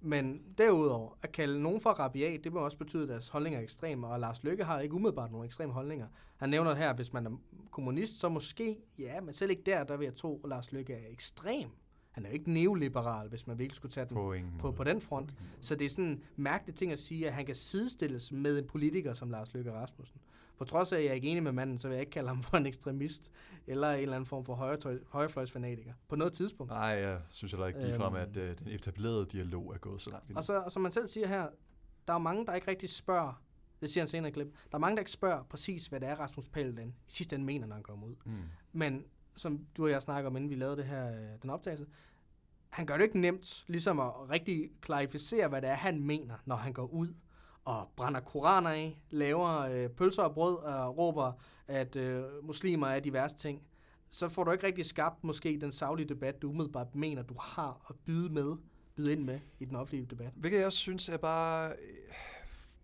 Men derudover, at kalde nogen for rabiat, det må også betyde, at deres holdninger er ekstreme, og Lars Lykke har ikke umiddelbart nogle ekstreme holdninger. Han nævner her, at hvis man er kommunist, så måske, ja, men selv ikke der, der vil jeg tro, at Lars Lykke er ekstrem. Han er jo ikke neoliberal, hvis man virkelig skulle tage den på, på, på den front. Så det er sådan en mærkelig ting at sige, at han kan sidestilles med en politiker som Lars Løkke Rasmussen. På trods af, at jeg er ikke enig med manden, så vil jeg ikke kalde ham for en ekstremist, eller en eller anden form for højrefløj- højrefløjsfanatiker. På noget tidspunkt. Nej, jeg synes heller ikke ligefrem, Øhm. at øh, den etablerede dialog er gået så langt. Og så, og som man selv siger her, der er mange, der ikke rigtig spørger, det siger han senere i klip, der er mange, der ikke spørger præcis, hvad det er, Rasmus Paludan i sidste ende mener, når han kommer ud. Mm. Men som du og jeg snakker om, inden vi lavede det her, øh, den optagelse, han gør det ikke nemt ligesom at rigtig klarificere, hvad det er, han mener, når han går ud og brænder koraner af, laver øh, pølser og brød og råber, at øh, muslimer er diverse værste ting. Så får du ikke rigtig skabt måske den savlige debat, du umiddelbart mener, du har at byde med, byde ind med i den offentlige debat. Hvilket jeg også synes er bare øh,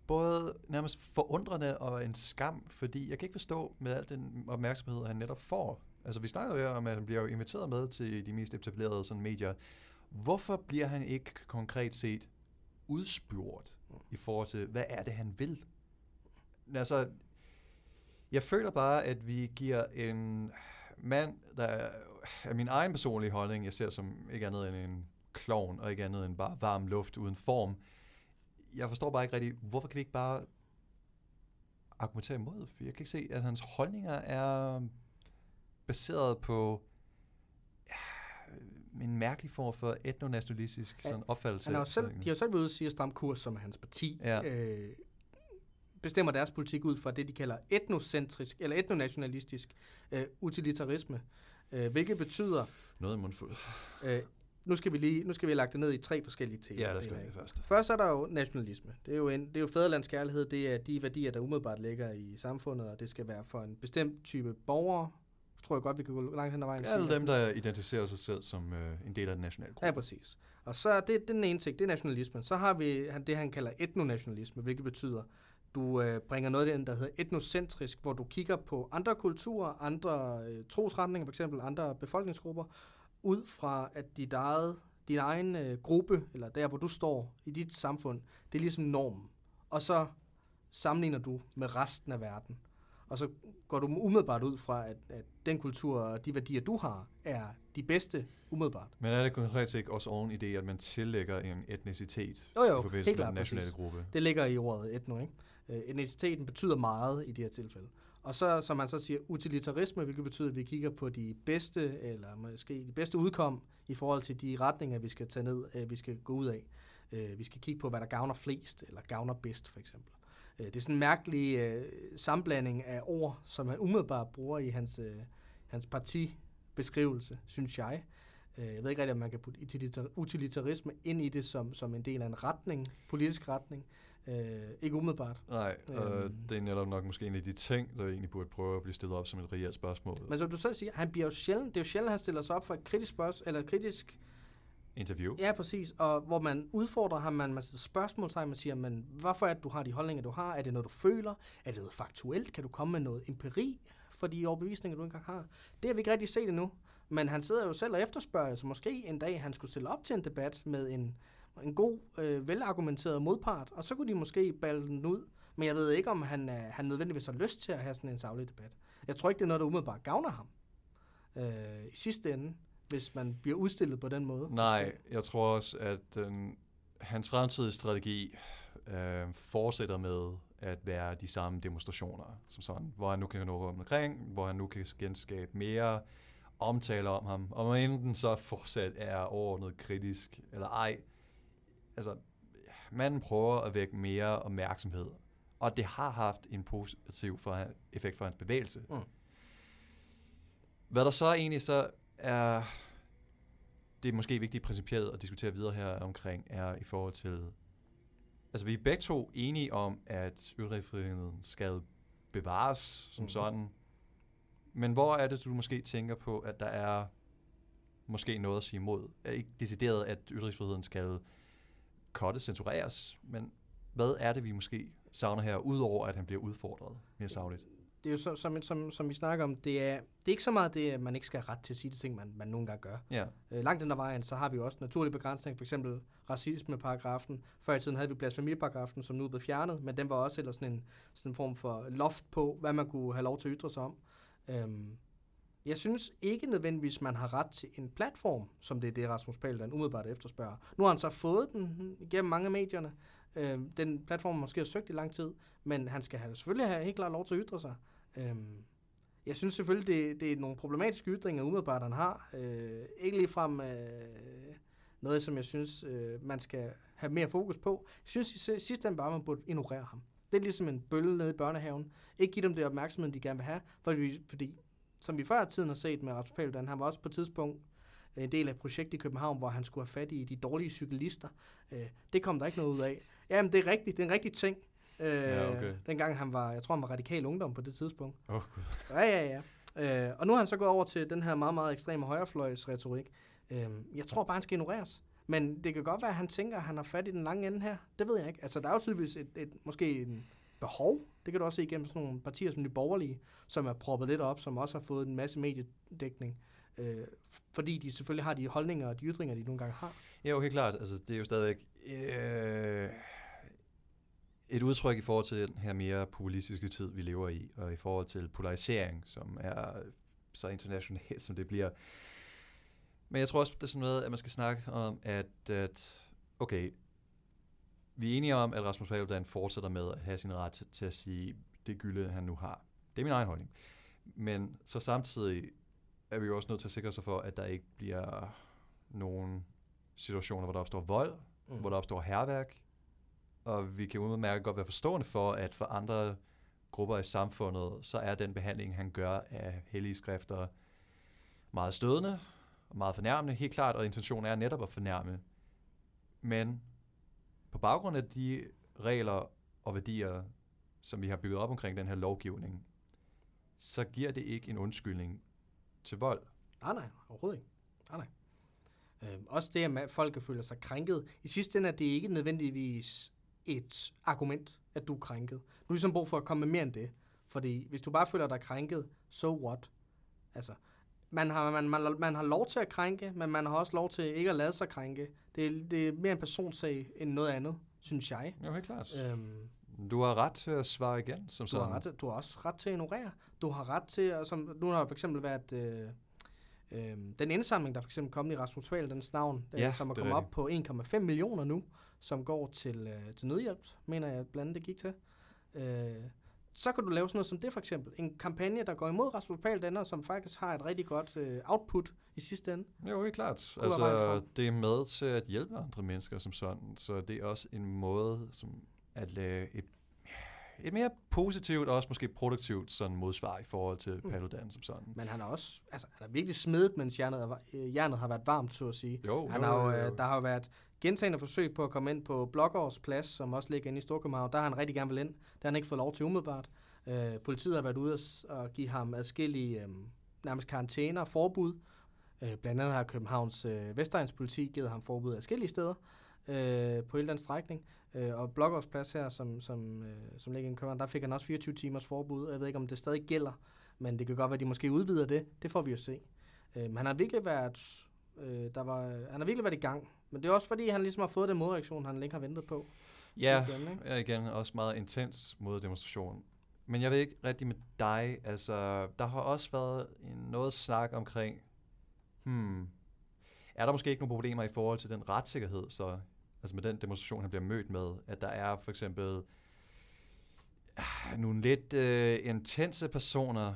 både nærmest forundrende og en skam, fordi jeg kan ikke forstå med al den opmærksomhed, han netop får. Altså vi snakker jo her om, at han bliver jo inviteret med til de mest etablerede sådan, medier. Hvorfor bliver han ikke konkret set udspurgt i forhold til, hvad er det, han vil? Altså, jeg føler bare, at vi giver en mand, der er, min egen personlige holdning, jeg ser som ikke andet end en klovn, og ikke andet end bare varm luft uden form. Jeg forstår bare ikke rigtig, hvorfor kan vi ikke bare argumentere imod? For jeg kan ikke se, at hans holdninger er baseret på ja, en mærkelig form for etnonationalistisk sådan opfattelse. Han er jo selv, de har jo selv været ude og sige at stramme kurs, som er hans parti. Ja. Øh, bestemmer deres politik ud fra det, de kalder etnocentrisk, eller etnonationalistisk øh, utilitarisme, øh, hvilket betyder, Noget i mundfuld. øh, nu skal vi lige, nu skal vi have lagt det ned i tre forskellige ting. Ja, der skal vi først. Først er der jo nationalisme. Det er jo, en, det er jo fædrelandskærlighed. Det er de værdier, der umiddelbart ligger i samfundet, og det skal være for en bestemt type borgere. Tror jeg godt, vi kan gå langt hen ad vejen. Alle dem, der identificerer sig selv som øh, en del af den nationale gruppe. Ja, præcis. Og så er det, det er den ene ting, det er nationalismen. Så har vi det, han kalder etnonationalisme, hvilket betyder, du øh, bringer noget ind, der hedder etnocentrisk, hvor du kigger på andre kulturer, andre øh, trosretninger, for eksempel andre befolkningsgrupper, ud fra at dit eget, din egen øh, gruppe, eller der, hvor du står i dit samfund, det er ligesom normen. Og så sammenligner du med resten af verden. Og så går du umiddelbart ud fra, at, at den kultur og de værdier, du har, er de bedste umiddelbart. Men er det konkret ikke også oven i det, at man tillægger en etnicitet Jo, jo, i forbindelse med den nationale præcis. gruppe? Det ligger i ordet etno, ikke? Øh, etniciteten betyder meget i de her tilfælde. Og så, som man så siger, utilitarisme, hvilket betyder, at vi kigger på de bedste, eller måske de bedste udkom i forhold til de retninger, vi skal tage ned, øh, vi skal gå ud af. Øh, vi skal kigge på, hvad der gavner flest, eller gavner bedst, for eksempel. Øh, det er sådan en mærkelig øh, sammenblanding af ord, som han umiddelbart bruger i hans, øh, hans partibeskrivelse, synes jeg. Øh, Jeg ved ikke rigtig, om man kan putte utilitar- utilitarisme ind i det som, som en del af en retning, politisk retning. Øh, ikke umiddelbart. Nej, og Øhm. det er netop nok måske en af de ting, der egentlig burde prøve at blive stillet op som et reelt spørgsmål. Men som du så siger, han bliver jo sjældent, det er jo sjældent, han stiller sig op for et kritisk spørgsmål, eller kritisk, Interview. ja præcis, og hvor man udfordrer ham, man, man stiller sig, man siger, men hvorfor er det, du har de holdninger, du har? Er det noget, du føler? Er det noget faktuelt? Kan du komme med noget empiri for de overbevisninger, du engang har? Det har vi ikke rigtig set endnu. Men han sidder jo selv og efterspørger, så måske en dag han skulle stille op til en debat med en, en god, øh, velargumenteret modpart, og så kunne de måske balde den ud. Men jeg ved ikke, om han, øh, han nødvendigvis har lyst til at have sådan en savlig debat. Jeg tror ikke, det er noget, der umiddelbart gavner ham øh, i sidste ende, hvis man bliver udstillet på den måde. Nej, Måske. jeg tror også, at den, hans fremtidige strategi øh, fortsætter med at være de samme demonstrationer, som sådan, hvor han nu kan nå omkring, hvor han nu kan genskabe mere omtale om ham, og om enten så fortsat er overordnet kritisk eller ej. Altså, manden prøver at vække mere opmærksomhed, og det har haft en positiv for, effekt for hans bevægelse. Mm. Hvad der så egentlig så er det er måske vigtigt principielt at diskutere videre her omkring, er i forhold til, altså vi er begge to enige om, at ytringsfriheden skal bevares som Mhm. sådan, men hvor er det, du måske tænker på, at der er måske noget at sige imod? Er ikke decideret, at ytringsfriheden skal kottes, censureres, men hvad er det, vi måske savner her, udover at han bliver udfordret mere savligt? Det er jo så, som, som, som vi snakker om, det er, det er ikke så meget det, at man ikke skal have ret til at sige de ting, man, man nogle gange gør. Ja, Øh, langt den ad vejen, så har vi jo også naturlige begrænsninger, for eksempel racismeparagrafen. Før i tiden havde vi blasfemiparagrafen, som nu er blevet fjernet, men den var også ellers sådan en, sådan en form for loft på, hvad man kunne have lov til at ytre sig om. Øhm, jeg synes ikke nødvendigvis, man har ret til en platform, som det er det, Rasmus Paludan umiddelbart efterspørger. Nu har han så fået den gennem mange af medierne. Øhm, den platform måske har søgt i lang tid, men han skal have, selvfølgelig have helt klart lov til at ytre sig. Øhm, jeg synes selvfølgelig, det, det er nogle problematiske ytringer, umiddelbart han har. Øh, ikke ligefrem øh, noget, som jeg synes, øh, man skal have mere fokus på. Jeg synes i sidste ende bare, man burde ignorere ham. Det er ligesom en bølle nede i børnehaven. Ikke give dem det opmærksomhed, de gerne vil have, fordi, fordi som vi før i tiden har set med Rasmus Paludan, han var også på et tidspunkt øh, en del af et projekt i København, hvor han skulle have fat i de dårlige cyklister. Øh, det kom der ikke noget ud af. Jamen, det er rigtigt. Det er en rigtig ting. Øh, Ja, okay. Dengang han var, jeg tror han var radikal ungdom på det tidspunkt. åh oh, gud. Ja, ja, ja. Øh, og nu har han så gået over til den her meget, meget ekstreme højrefløjs retorik. Øh, jeg tror bare, han skal ignoreres. Men det kan godt være, at han tænker, at han har fat i den lange ende her. Det ved jeg ikke. Altså, der er jo tydeligvis et, et, måske en behov. Det kan du også se igennem sådan nogle partier som de borgerlige, som er proppet lidt op, som også har fået en masse mediedækning. Øh, fordi de selvfølgelig har de holdninger og de ytringer, de nogle gange har. Ja, jo, helt klart. Altså, det er jo stadigvæk øh, et udtryk i forhold til den her mere populistiske tid, vi lever i, og i forhold til polarisering, som er så internationalt, som det bliver. Men jeg tror også, det er sådan noget, at man skal snakke om, at, at okay, vi er enige om, at Rasmus Paludan fortsætter med at have sin ret til, at sige, det gylde, han nu har. Det er min egen holdning. Men så samtidig er vi jo også nødt til at sikre sig for, at der ikke bliver nogen situationer, hvor der opstår vold, mm. hvor der opstår herværk, og vi kan udmærket godt være forstående for, at for andre grupper i samfundet, så er den behandling, han gør af hellige skrifter, meget stødende og meget fornærmende, helt klart, og intentionen er netop at fornærme. Men på baggrund af de regler og værdier, som vi har bygget op omkring den her lovgivning, så giver det ikke en undskyldning til vold. Nej, nej, overhovedet ikke. Nej, nej. Øh, også det, at folk føler sig krænket. I sidste ende er det ikke nødvendigvis et argument, at du er krænket. Du er ligesom brug for at komme med mere end det. Fordi hvis du bare føler dig krænket, so what? Altså, man har, man, man, man har lov til at krænke, men man har også lov til ikke at lade sig krænke. Det, er, det er mere en personsag end noget andet, synes jeg. Jo, helt klart. Øhm, du har ret til at svare igen, som du sådan. Har ret du har også ret til at ignorere. Du har ret til, at, som, nu har for eksempel været øh, øh, den indsamling, der for eksempel kom i Rasmus Paludans navn, øh, ja, som er kommet op på 1,5 millioner nu, som går til, øh, til nødhjælp, mener jeg blandt andet det gik til. Øh, så kan du lave sådan noget som det for eksempel. En kampagne, der går imod Rasmus Paludan, og som faktisk har et rigtig godt øh, output i sidste ende. Jo, helt klart. altså, det er med til at hjælpe andre mennesker som sådan, så det er også en måde som at lave et, et mere positivt og også måske produktivt sådan modsvar i forhold til mm. Paludan som sådan. Men han har også, altså han har virkelig smedet, mens jernet, øh, jernet har været varmt, så at sige. Jo, han jo, har jo, jo. Der har jo været gentagende forsøg på at komme ind på Blågårds plads, som også ligger inde i Storkøbenhavn. Der har han rigtig gerne vil ind. Der har han ikke fået lov til umiddelbart. Øh, politiet har været ude og give ham adskillige øh, nærmest karantæner og forbud. Øh, blandt andet har Københavns øh, Vestegns politi givet ham forbud adskillige steder øh, på hele den strækning. Øh, og Blågårds plads her, som, som, øh, som ligger i København, der fik han også 24 timers forbud. Jeg ved ikke, om det stadig gælder, men det kan godt være, at de måske udvider det. Det får vi jo se. Øh, men han har virkelig været, øh, der var, han har virkelig været i gang men det er også fordi, han ligesom har fået den modreaktion, han længe har ventet på. Ja, ende, ja igen, også meget intens moddemonstration. Men jeg ved ikke rigtig med dig, altså, der har også været noget snak omkring, hmm, er der måske ikke nogle problemer i forhold til den retssikkerhed, så, altså med den demonstration, han bliver mødt med, at der er for eksempel ah, nogle lidt øh, intense personer,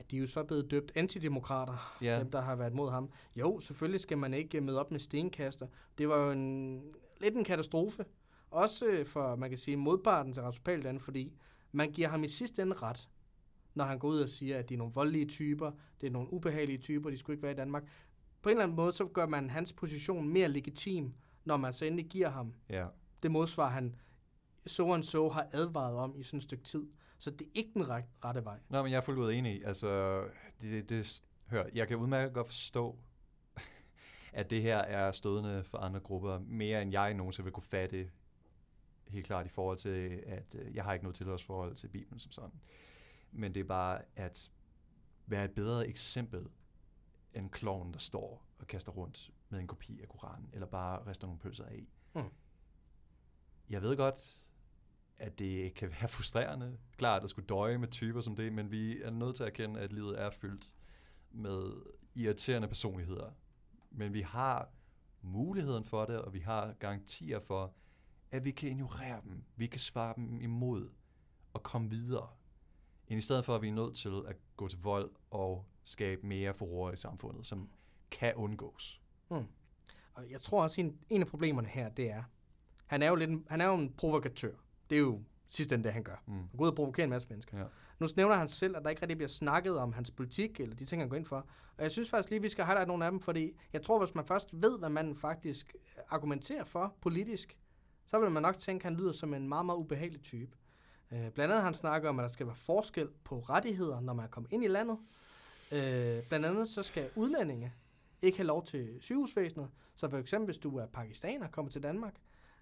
at de er jo så blevet døbt antidemokrater, ja. dem der har været mod ham. Jo, selvfølgelig skal man ikke møde op med stenkaster. Det var jo en, lidt en katastrofe. Også for, man kan sige, modparten til Rasmus Paludan, fordi man giver ham i sidste ende ret, når han går ud og siger, at de er nogle voldelige typer, det er nogle ubehagelige typer, de skulle ikke være i Danmark. På en eller anden måde, så gør man hans position mere legitim, når man så endelig giver ham ja. det modsvar, han så and så har advaret om i sådan et stykke tid. Så det er ikke den ret, rette vej. Nå, men jeg er fuldt ud enig. Altså, det, det, hør, jeg kan udmærket godt forstå, at det her er stødende for andre grupper, mere end jeg nogensinde vil kunne fatte helt klart i forhold til, at øh, jeg har ikke noget tilhørsforhold til Bibelen som sådan. Men det er bare at være et bedre eksempel end kloven, der står og kaster rundt med en kopi af Koranen, eller bare rester nogle pølser af. Mm. Jeg ved godt, at det kan være frustrerende. Klart at skulle døje med typer som det, men vi er nødt til at erkende, at livet er fyldt med irriterende personligheder. Men vi har muligheden for det, og vi har garantier for, at vi kan ignorere dem. Vi kan svare dem imod og komme videre. End i stedet for, at vi er nødt til at gå til vold og skabe mere forråd i samfundet, som kan undgås. Mm. Og jeg tror også, at en af problemerne her, det er, han er jo, lidt, han er jo en provokatør. Det er jo sidst ende det, han gør. Mm. Han går ud og provokerer en masse mennesker. Ja. Nu nævner han selv, at der ikke rigtig bliver snakket om hans politik, eller de ting, han går ind for. Og jeg synes faktisk lige, vi skal highlight nogle af dem, fordi jeg tror, hvis man først ved, hvad man faktisk argumenterer for politisk, så vil man nok tænke, at han lyder som en meget, meget ubehagelig type. Øh, blandt andet han snakker om, at der skal være forskel på rettigheder, når man er kommet ind i landet. Øh, blandt andet så skal udlændinge ikke have lov til sygehusvæsenet. Så for eksempel, hvis du er pakistaner og kommer til Danmark,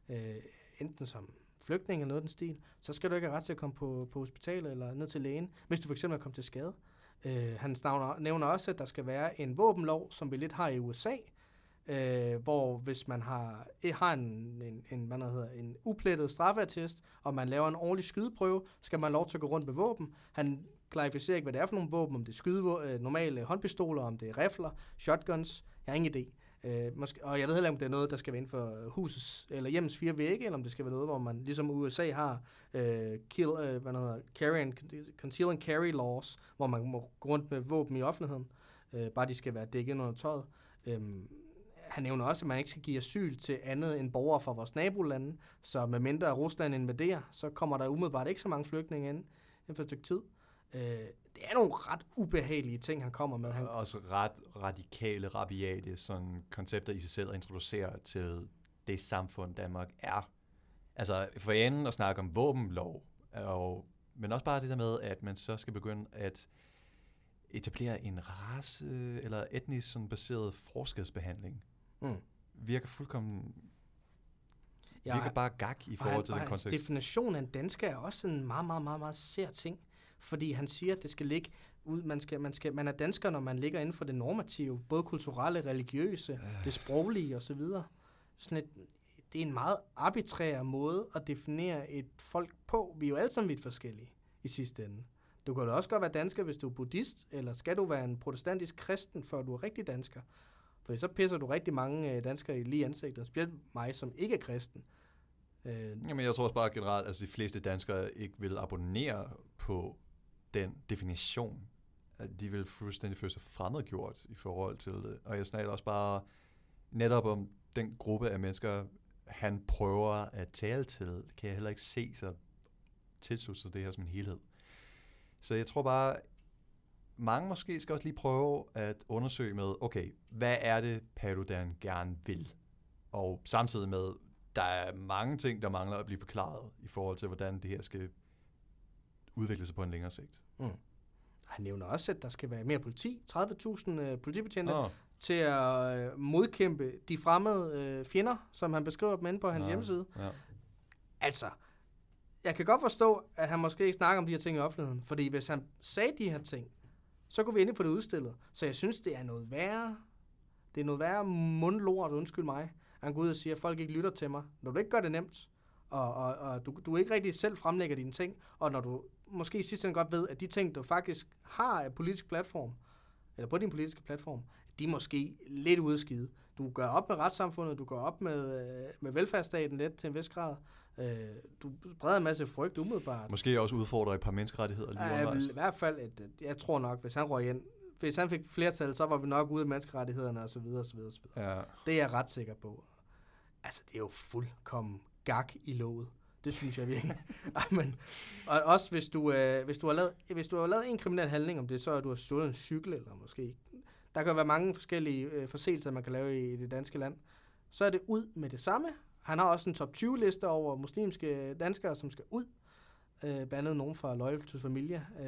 øh, enten som flygtning eller noget af den stil, så skal du ikke have ret til at komme på, på hospitalet eller ned til lægen, hvis du fx er kommet til skade. Øh, han nævner også, at der skal være en våbenlov, som vi lidt har i USA, øh, hvor hvis man har, eh, har en, en, en, hvad der hedder, en uplettet straffeattest, og man laver en årlig skydeprøve, skal man lov til at gå rundt med våben. Han klarificerer ikke, hvad det er for nogle våben, om det er skyde, øh, normale håndpistoler, om det er rifler, shotguns. Jeg har ingen idé. Øh, måske, og jeg ved heller ikke, om det er noget, der skal være inden for øh, husets eller hjemmets fire vægge, eller om det skal være noget, hvor man, ligesom USA har øh, kill, øh, hvad hedder, carry and, conceal and carry laws, hvor man må gå rundt med våben i offentligheden, øh, bare de skal være dækket under tøjet. Øh, han nævner også, at man ikke skal give asyl til andet end borgere fra vores nabolande, så medmindre Rusland invaderer, så kommer der umiddelbart ikke så mange flygtninge ind inden for et stykke tid. Øh, det er nogle ret ubehagelige ting, han kommer med. Han... Også ret radikale, rabiate sådan koncepter i sig selv at introducere til det samfund, Danmark er. Altså for enden at snakke om våbenlov, og, men også bare det der med, at man så skal begynde at etablere en race eller etnisk sådan baseret forskelsbehandling. Mm. Virker fuldkommen ja, virker bare gak i forhold til den kontekst. definition af en dansker er også en meget, meget, meget, meget sær ting fordi han siger, at det skal ligge ud, man, skal, man, skal, man er dansker, når man ligger inden for det normative, både kulturelle, religiøse, øh. det sproglige osv. Sådan et, det er en meget arbitrær måde at definere et folk på. Vi er jo alle sammen vidt forskellige i sidste ende. Du kan da også godt være dansker, hvis du er buddhist, eller skal du være en protestantisk kristen, før du er rigtig dansker? For så pisser du rigtig mange øh, danskere i lige ansigtet, specielt mig, som ikke er kristen. Øh, Jamen, jeg tror også bare generelt, at altså, de fleste danskere ikke vil abonnere på den definition, at de vil fuldstændig føle sig fremmedgjort i forhold til det. Og jeg snakker også bare netop om den gruppe af mennesker, han prøver at tale til, kan jeg heller ikke se sig tilslutte sig det her som en helhed. Så jeg tror bare, mange måske skal også lige prøve at undersøge med, okay, hvad er det, Paludan gerne vil? Og samtidig med, der er mange ting, der mangler at blive forklaret i forhold til, hvordan det her skal udvikle sig på en længere sigt. Mm. Han nævner også, at der skal være mere politi, 30.000 uh, politibetjente, oh. til at uh, modkæmpe de fremmede uh, fjender, som han beskriver dem inde på hans ja. hjemmeside. Ja. Altså, jeg kan godt forstå, at han måske ikke snakker om de her ting i offentligheden, fordi hvis han sagde de her ting, så kunne vi ind på det udstillet. Så jeg synes, det er noget værre. Det er noget værre mundlort, undskyld mig. Han går ud og siger, at folk ikke lytter til mig. Når du ikke gør det nemt, og, og, og du, du ikke rigtig selv fremlægger dine ting, og når du måske sidst ende godt ved, at de ting, du faktisk har af politisk platform, eller på din politiske platform, de er måske lidt udskide. Du gør op med retssamfundet, du går op med, øh, med velfærdsstaten lidt til en vis grad. Øh, du breder en masse frygt umiddelbart. Måske også udfordrer et par menneskerettigheder lige ja, I hvert fald, at, jeg tror nok, hvis han røg ind, hvis han fik flertal, så var vi nok ude af menneskerettighederne osv. osv., osv. Ja. Det er jeg ret sikker på. Altså, det er jo fuldkommen gak i låget. Det synes jeg virkelig. men, og også hvis du, øh, hvis, du har lavet, hvis du har lavet en kriminel handling, om det så er, at du har stjålet en cykel, eller måske... Der kan være mange forskellige øh, forseelser, man kan lave i, i det danske land. Så er det ud med det samme. Han har også en top 20-liste over muslimske danskere, som skal ud. Øh, blandt andet nogen fra Loyal to Familia. Øh,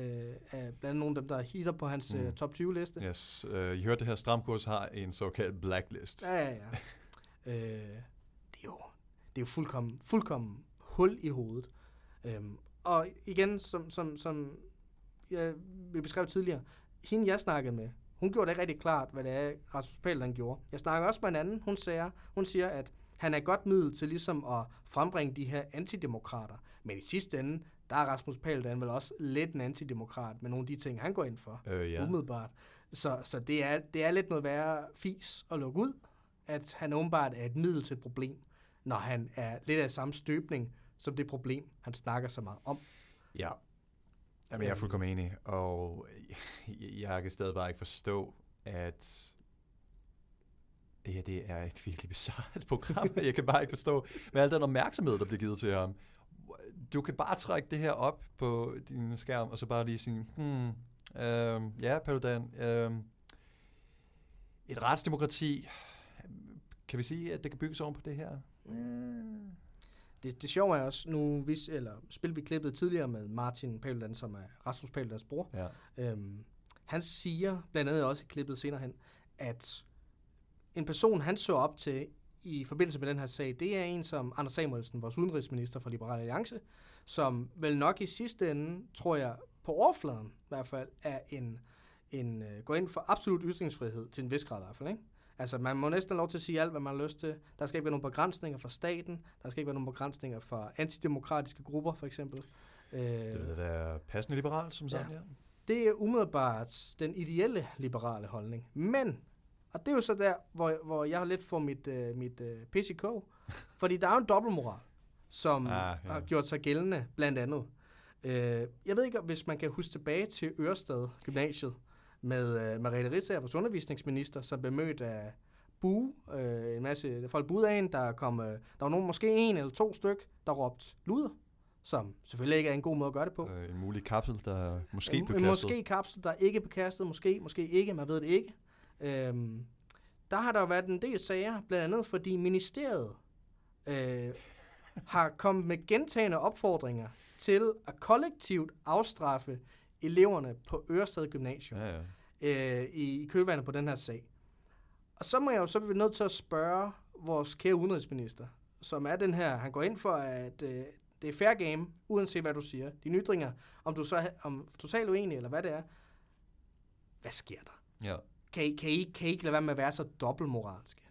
blandt andet nogen af dem, der hitter på hans mm. øh, top 20-liste. Yes. Uh, I hørte det her, Stramkurs har en såkaldt blacklist. Ja, ja, ja. øh, det er jo, det er jo fuldkommen, fuldkommen hul i hovedet. Øhm, og igen, som, som, som jeg, beskrev tidligere, hende jeg snakkede med, hun gjorde det ikke rigtig klart, hvad det er, Rasmus Paludan gjorde. Jeg snakker også med en anden, hun siger, hun siger, at han er godt middel til ligesom at frembringe de her antidemokrater. Men i sidste ende, der er Rasmus Paludan vel også lidt en antidemokrat med nogle af de ting, han går ind for, øh, ja. umiddelbart. Så, så det, er, det er lidt noget værre fis at lukke ud, at han åbenbart er et middel til et problem, når han er lidt af samme støbning som det problem, han snakker så meget om. Ja, Jamen, jeg er øhm. fuldkommen enig, og jeg kan stadig bare ikke forstå, at det her det er et virkelig bizarrt program. jeg kan bare ikke forstå, hvad al den opmærksomhed, der bliver givet til ham. Du kan bare trække det her op på din skærm, og så bare lige sige, hmm, øh, ja, Paludan, øh, et retsdemokrati, kan vi sige, at det kan bygges oven på det her? Mm det, det sjove er også, nu vis, eller spil vi klippet tidligere med Martin Paludan, som er Rasmus Paludans bror. Ja. Øhm, han siger, blandt andet også i klippet senere hen, at en person, han så op til i forbindelse med den her sag, det er en som Anders Samuelsen, vores udenrigsminister fra Liberale Alliance, som vel nok i sidste ende, tror jeg, på overfladen i hvert fald, er en, en uh, går ind for absolut ytringsfrihed til en vis grad i hvert fald, ikke? Altså, man må næsten lov til at sige alt, hvad man har lyst til. Der skal ikke være nogen begrænsninger for staten. Der skal ikke være nogen begrænsninger for antidemokratiske grupper, for eksempel. Øh, det vil være passende liberalt, som sådan, ja. det er umiddelbart den ideelle liberale holdning. Men, og det er jo så der, hvor, hvor jeg har lidt får mit, øh, mit øh, kog. Fordi der er jo en dobbeltmoral, som Ah, ja. ja. har gjort sig gældende, blandt andet. Øh, jeg ved ikke, hvis man kan huske tilbage til Ørsted Gymnasiet, med øh, Mariette Ritsager, vores undervisningsminister, som blev mødt af bue, øh, en masse folk buede af hende, der kom, øh, der var nogen, måske en eller to styk, der råbte luder, som selvfølgelig ikke er en god måde at gøre det på. Øh, en mulig kapsel, der måske en, blev en kastet. måske kapsel, der ikke er bekastet, måske, måske ikke, man ved det ikke. Øhm, der har der været en del sager, blandt andet fordi ministeriet øh, har kommet med gentagende opfordringer til at kollektivt afstraffe eleverne på Ørested Gymnasium Ja, ja. øh, i, i kølvandet på den her sag. Og så må jeg jo så blive nødt til at spørge vores kære udenrigsminister, som er den her, han går ind for, at øh, det er fair game, uanset hvad du siger. Dine ytringer, om du så er om totalt uenig, eller hvad det er. Hvad sker der? ja. Kan I, kan, I, kan I ikke lade være med at være så dobbeltmoralske?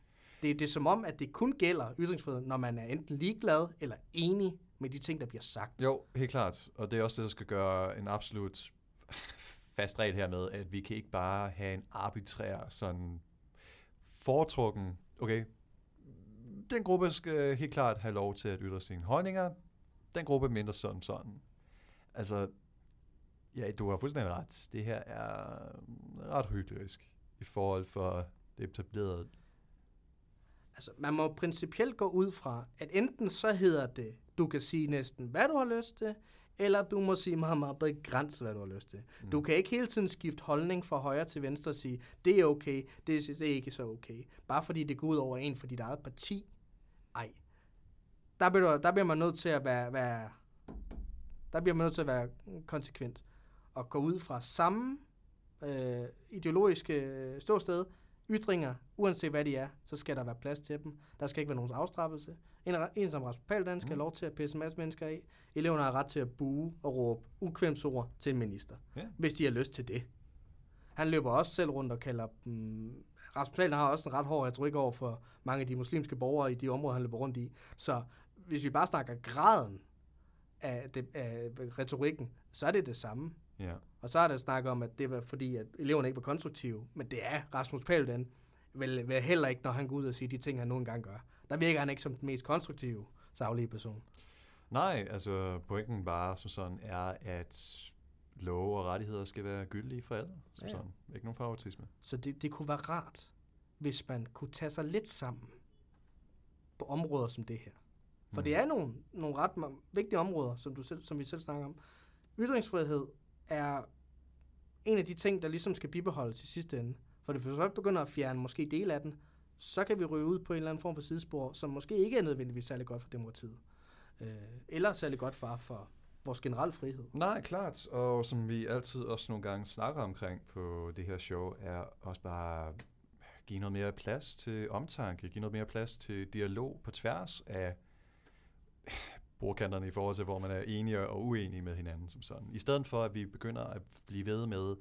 Det, det er som om, at det kun gælder ytringsfrihed, når man er enten ligeglad eller enig med de ting, der bliver sagt. Jo, helt klart. Og det er også det, der skal gøre en absolut fast regel hermed, at vi kan ikke bare have en arbitrær sådan foretrukken, okay, den gruppe skal helt klart have lov til at ytre sine holdninger, den gruppe mindre sådan sådan. Altså, ja, du har fuldstændig ret. Det her er ret hyklerisk i forhold for det etablerede. Altså, man må principielt gå ud fra, at enten så hedder det, du kan sige næsten, hvad du har lyst til, eller du må sige meget, meget begrænset, hvad du har lyst til. Mm. Du kan ikke hele tiden skifte holdning fra højre til venstre og sige, det er okay, det er, det er ikke så okay. Bare fordi det går ud over en for dit eget parti. Ej. Der bliver, der bliver man nødt til at være, være der bliver man nødt til at være konsekvent. Og gå ud fra samme øh, ideologiske øh, ståsted, ytringer, uanset hvad de er, så skal der være plads til dem. Der skal ikke være nogen afstraffelse. En, en som Rasmus Paludan skal have lov til at pisse en masse mennesker af. Eleverne har ret til at bue og råbe ukvemsord til en minister, Ja. hvis de har lyst til det. Han løber også selv rundt og kalder dem... Rasmus Paludan har også en ret hård retorik over for mange af de muslimske borgere i de områder, han løber rundt i. Så hvis vi bare snakker graden af, det, af retorikken, så er det det samme. Ja. Og så er der snak om, at det var fordi, at eleverne ikke var konstruktive. Men det er Rasmus Paludan vel, vel heller ikke, når han går ud og siger de ting, han nu engang gør. Der virker han ikke som den mest konstruktive saglige person. Nej, altså pointen bare som sådan er, at love og rettigheder skal være gyldige for alle. Som Ja. sådan. Ikke nogen favoritisme. Så det, det kunne være rart, hvis man kunne tage sig lidt sammen på områder som det her. For Mm. det er nogle, nogle ret vigtige områder, som, du selv, som vi selv snakker om. Ytringsfrihed er en af de ting, der ligesom skal bibeholdes i sidste ende. For hvis vi så begynder at fjerne måske del af den, så kan vi ryge ud på en eller anden form for sidespor, som måske ikke er nødvendigvis særlig godt for demokratiet. Øh, eller særlig godt for, for vores generelle frihed. Nej, klart. Og som vi altid også nogle gange snakker omkring på det her show, er også bare give noget mere plads til omtanke, give noget mere plads til dialog på tværs af bordkanterne i forhold til, hvor man er enige og uenige med hinanden som sådan. I stedet for, at vi begynder at blive ved med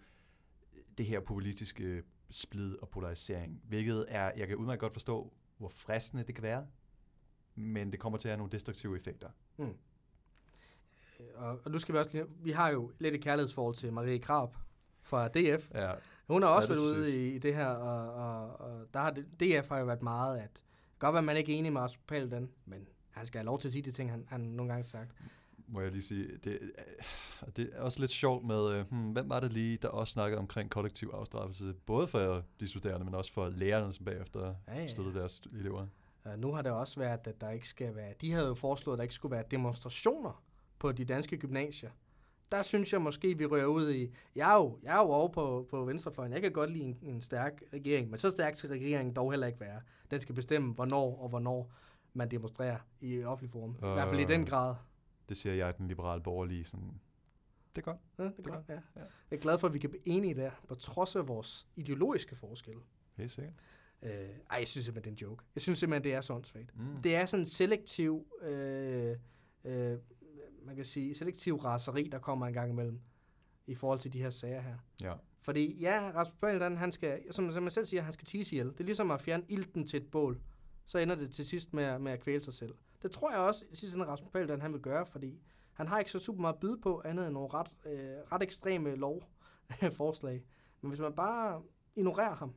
det her politiske splid og polarisering, hvilket er, jeg kan udmærket godt forstå, hvor fristende det kan være, men det kommer til at have nogle destruktive effekter. Øh, Og, og nu skal vi også lige, vi har jo lidt et kærlighedsforhold til Marie Krab fra DF. Ja, Hun har også Ja, været ude i, i det her, og, og, og der har det, DF har jo været meget, at godt være, at man ikke er enig med Rasmus Paludan, men han skal have lov til at sige de ting, han, han nogle gange har sagt. må jeg lige sige, det, øh, det er også lidt sjovt med, øh, hmm, hvem var det lige, der også snakkede omkring kollektiv afstraffelse, både for de studerende, men også for lærerne, som bagefter Ja, ja, støttede deres elever. Uh, nu har det også været, at der ikke skal være, de havde jo foreslået, at der ikke skulle være demonstrationer på de danske gymnasier. Der synes jeg måske, vi rører ud i, jeg er jo, jeg er jo over på, på venstrefløjen, jeg kan godt lide en, en stærk regering, men så stærk til regeringen dog heller ikke være. Den skal bestemme, hvornår og hvornår man demonstrerer i offentlig forum. I hvert fald i den Øh. grad. Det siger jeg, den liberale borgerlige, sådan, det er godt. Ja, det er godt, ja. Ja. Jeg er glad for, at vi kan blive enige der, på trods af vores ideologiske forskelle. Helt sikkert. Øh, ej, jeg synes simpelthen, det er en joke. Jeg synes simpelthen, det er så åndssvagt. Mm. Det er sådan en selektiv, øh, øh, man kan sige, selektiv raseri, der kommer en gang imellem i forhold til de her sager her. Ja. Fordi ja, Rasmus Paludan, han skal, som, som jeg selv siger, han skal tise ihjel. Det er ligesom at fjerne ilten til et bål. Så ender det til sidst med, at- med at kvæle sig selv. Det tror jeg også, i sidste ende Rasmus Paludan, han vil gøre, fordi han har ikke så super meget at byde på, andet end nogle ret, øh, ret ekstreme lovforslag. Men hvis man bare ignorerer ham,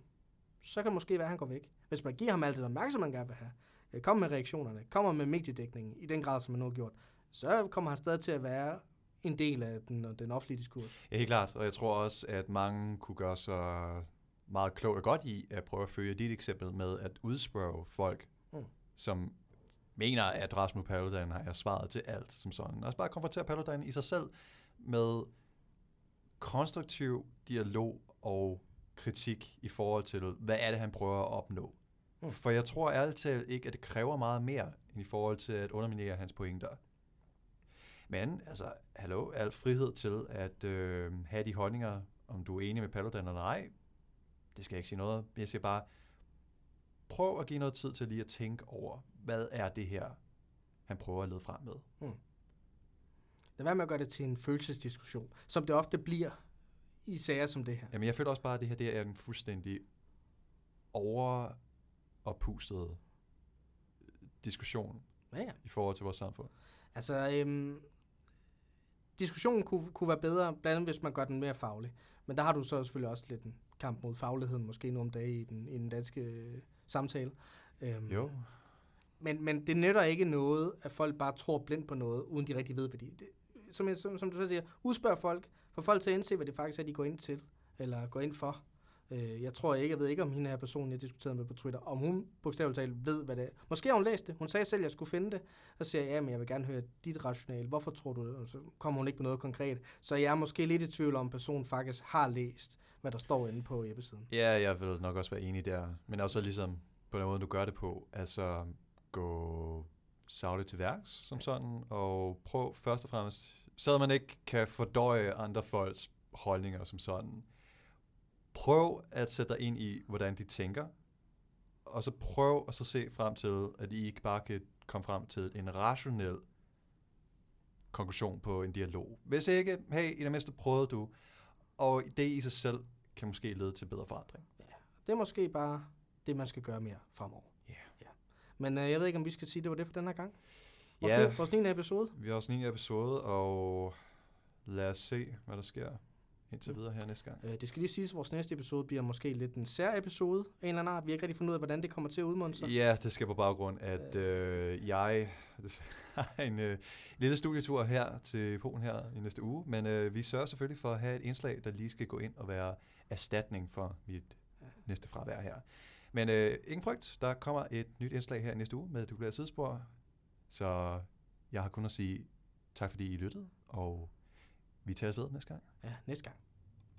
så kan det måske være, at han går væk. Hvis man giver ham alt det opmærksomhed, man gerne vil have, øh, kommer med reaktionerne, kommer med mediedækningen i den grad, som man nu har gjort, så kommer han stadig til at være en del af den, den offentlige diskurs. Ja, helt klart. Og jeg tror også, at mange kunne gøre sig meget klogt og godt i at prøve at følge dit eksempel med at udspørge folk, Mm. som mener, at Rasmus Paludan har svaret til alt som sådan. Altså bare konfrontere Paludan i sig selv med konstruktiv dialog og kritik i forhold til, hvad er det, han prøver at opnå. Mm. For jeg tror ærligt talt ikke, at det kræver meget mere end i forhold til at underminere hans pointer. Men, altså, hallo, al frihed til at øh, have de holdninger, om du er enig med Paludan eller ej, det skal jeg ikke sige noget. Jeg siger bare, prøv at give noget tid til lige at tænke over, hvad er det her, han prøver at lede frem med. Lad være med at gøre det til en følelsesdiskussion, som det ofte bliver i sager som det her. Jamen, jeg føler også bare, at det her det er en fuldstændig overoppustet diskussion Ja, ja. i forhold til vores samfund. Altså, øhm, diskussionen kunne, kunne være bedre, blandt andet hvis man gør den mere faglig. Men der har du så selvfølgelig også lidt en kamp mod fagligheden, måske nogle dage i den, i den danske øh, samtale. Øhm, Jo. Men, men det nytter ikke noget, at folk bare tror blindt på noget, uden de rigtig ved, hvad de... Det, som, jeg, som, som du så siger, udspørg folk, få folk til at indse, hvad det faktisk er, de går ind til, eller går ind for. Øh, jeg tror ikke, jeg ved ikke, om hende her person, jeg diskuterede med på Twitter, om hun bogstaveligt talt ved, hvad det er. Måske har hun læst det. Hun sagde selv, at jeg skulle finde det. Så siger jeg, ja, men jeg vil gerne høre dit rationale. Hvorfor tror du det? Og så kommer hun ikke på noget konkret. Så jeg er måske lidt i tvivl om, personen faktisk har læst, hvad der står inde på hjemmesiden. Ja, jeg vil nok også være enig der. Men også ligesom på den måde, du gør det på. Altså gå savligt til værks som sådan, og prøv først og fremmest, så man ikke kan fordøje andre folks holdninger som sådan. Prøv at sætte dig ind i, hvordan de tænker, og så prøv at så se frem til, at I ikke bare kan komme frem til en rationel konklusion på en dialog. Hvis ikke, hey, i det mindste prøvede du, og det i sig selv kan måske lede til bedre forandring. Det er måske bare det, man skal gøre mere fremover. Ja. ja. Men øh, jeg ved ikke, om vi skal sige, at det var det for den her gang. Vores, Ja. yeah. vores 9. episode. Vi har også en episode, og lad os se, hvad der sker indtil videre her næste gang. Øh, det skal lige siges, at vores næste episode bliver måske lidt en sær episode af en eller anden art. Vi har ikke rigtig fundet ud af, hvordan det kommer til at udmunde sig. Ja, det skal på baggrund, at øh, jeg har en øh, lille studietur her til Polen her i næste uge, men øh, vi sørger selvfølgelig for at have et indslag, der lige skal gå ind og være erstatning for mit næste fravær her. Men øh, ingen frygt, der kommer et nyt indslag her i næste uge med dubleret sidespor, så jeg har kun at sige tak, fordi I lyttede, og vi tager os ved næste gang. Ja, næste gang.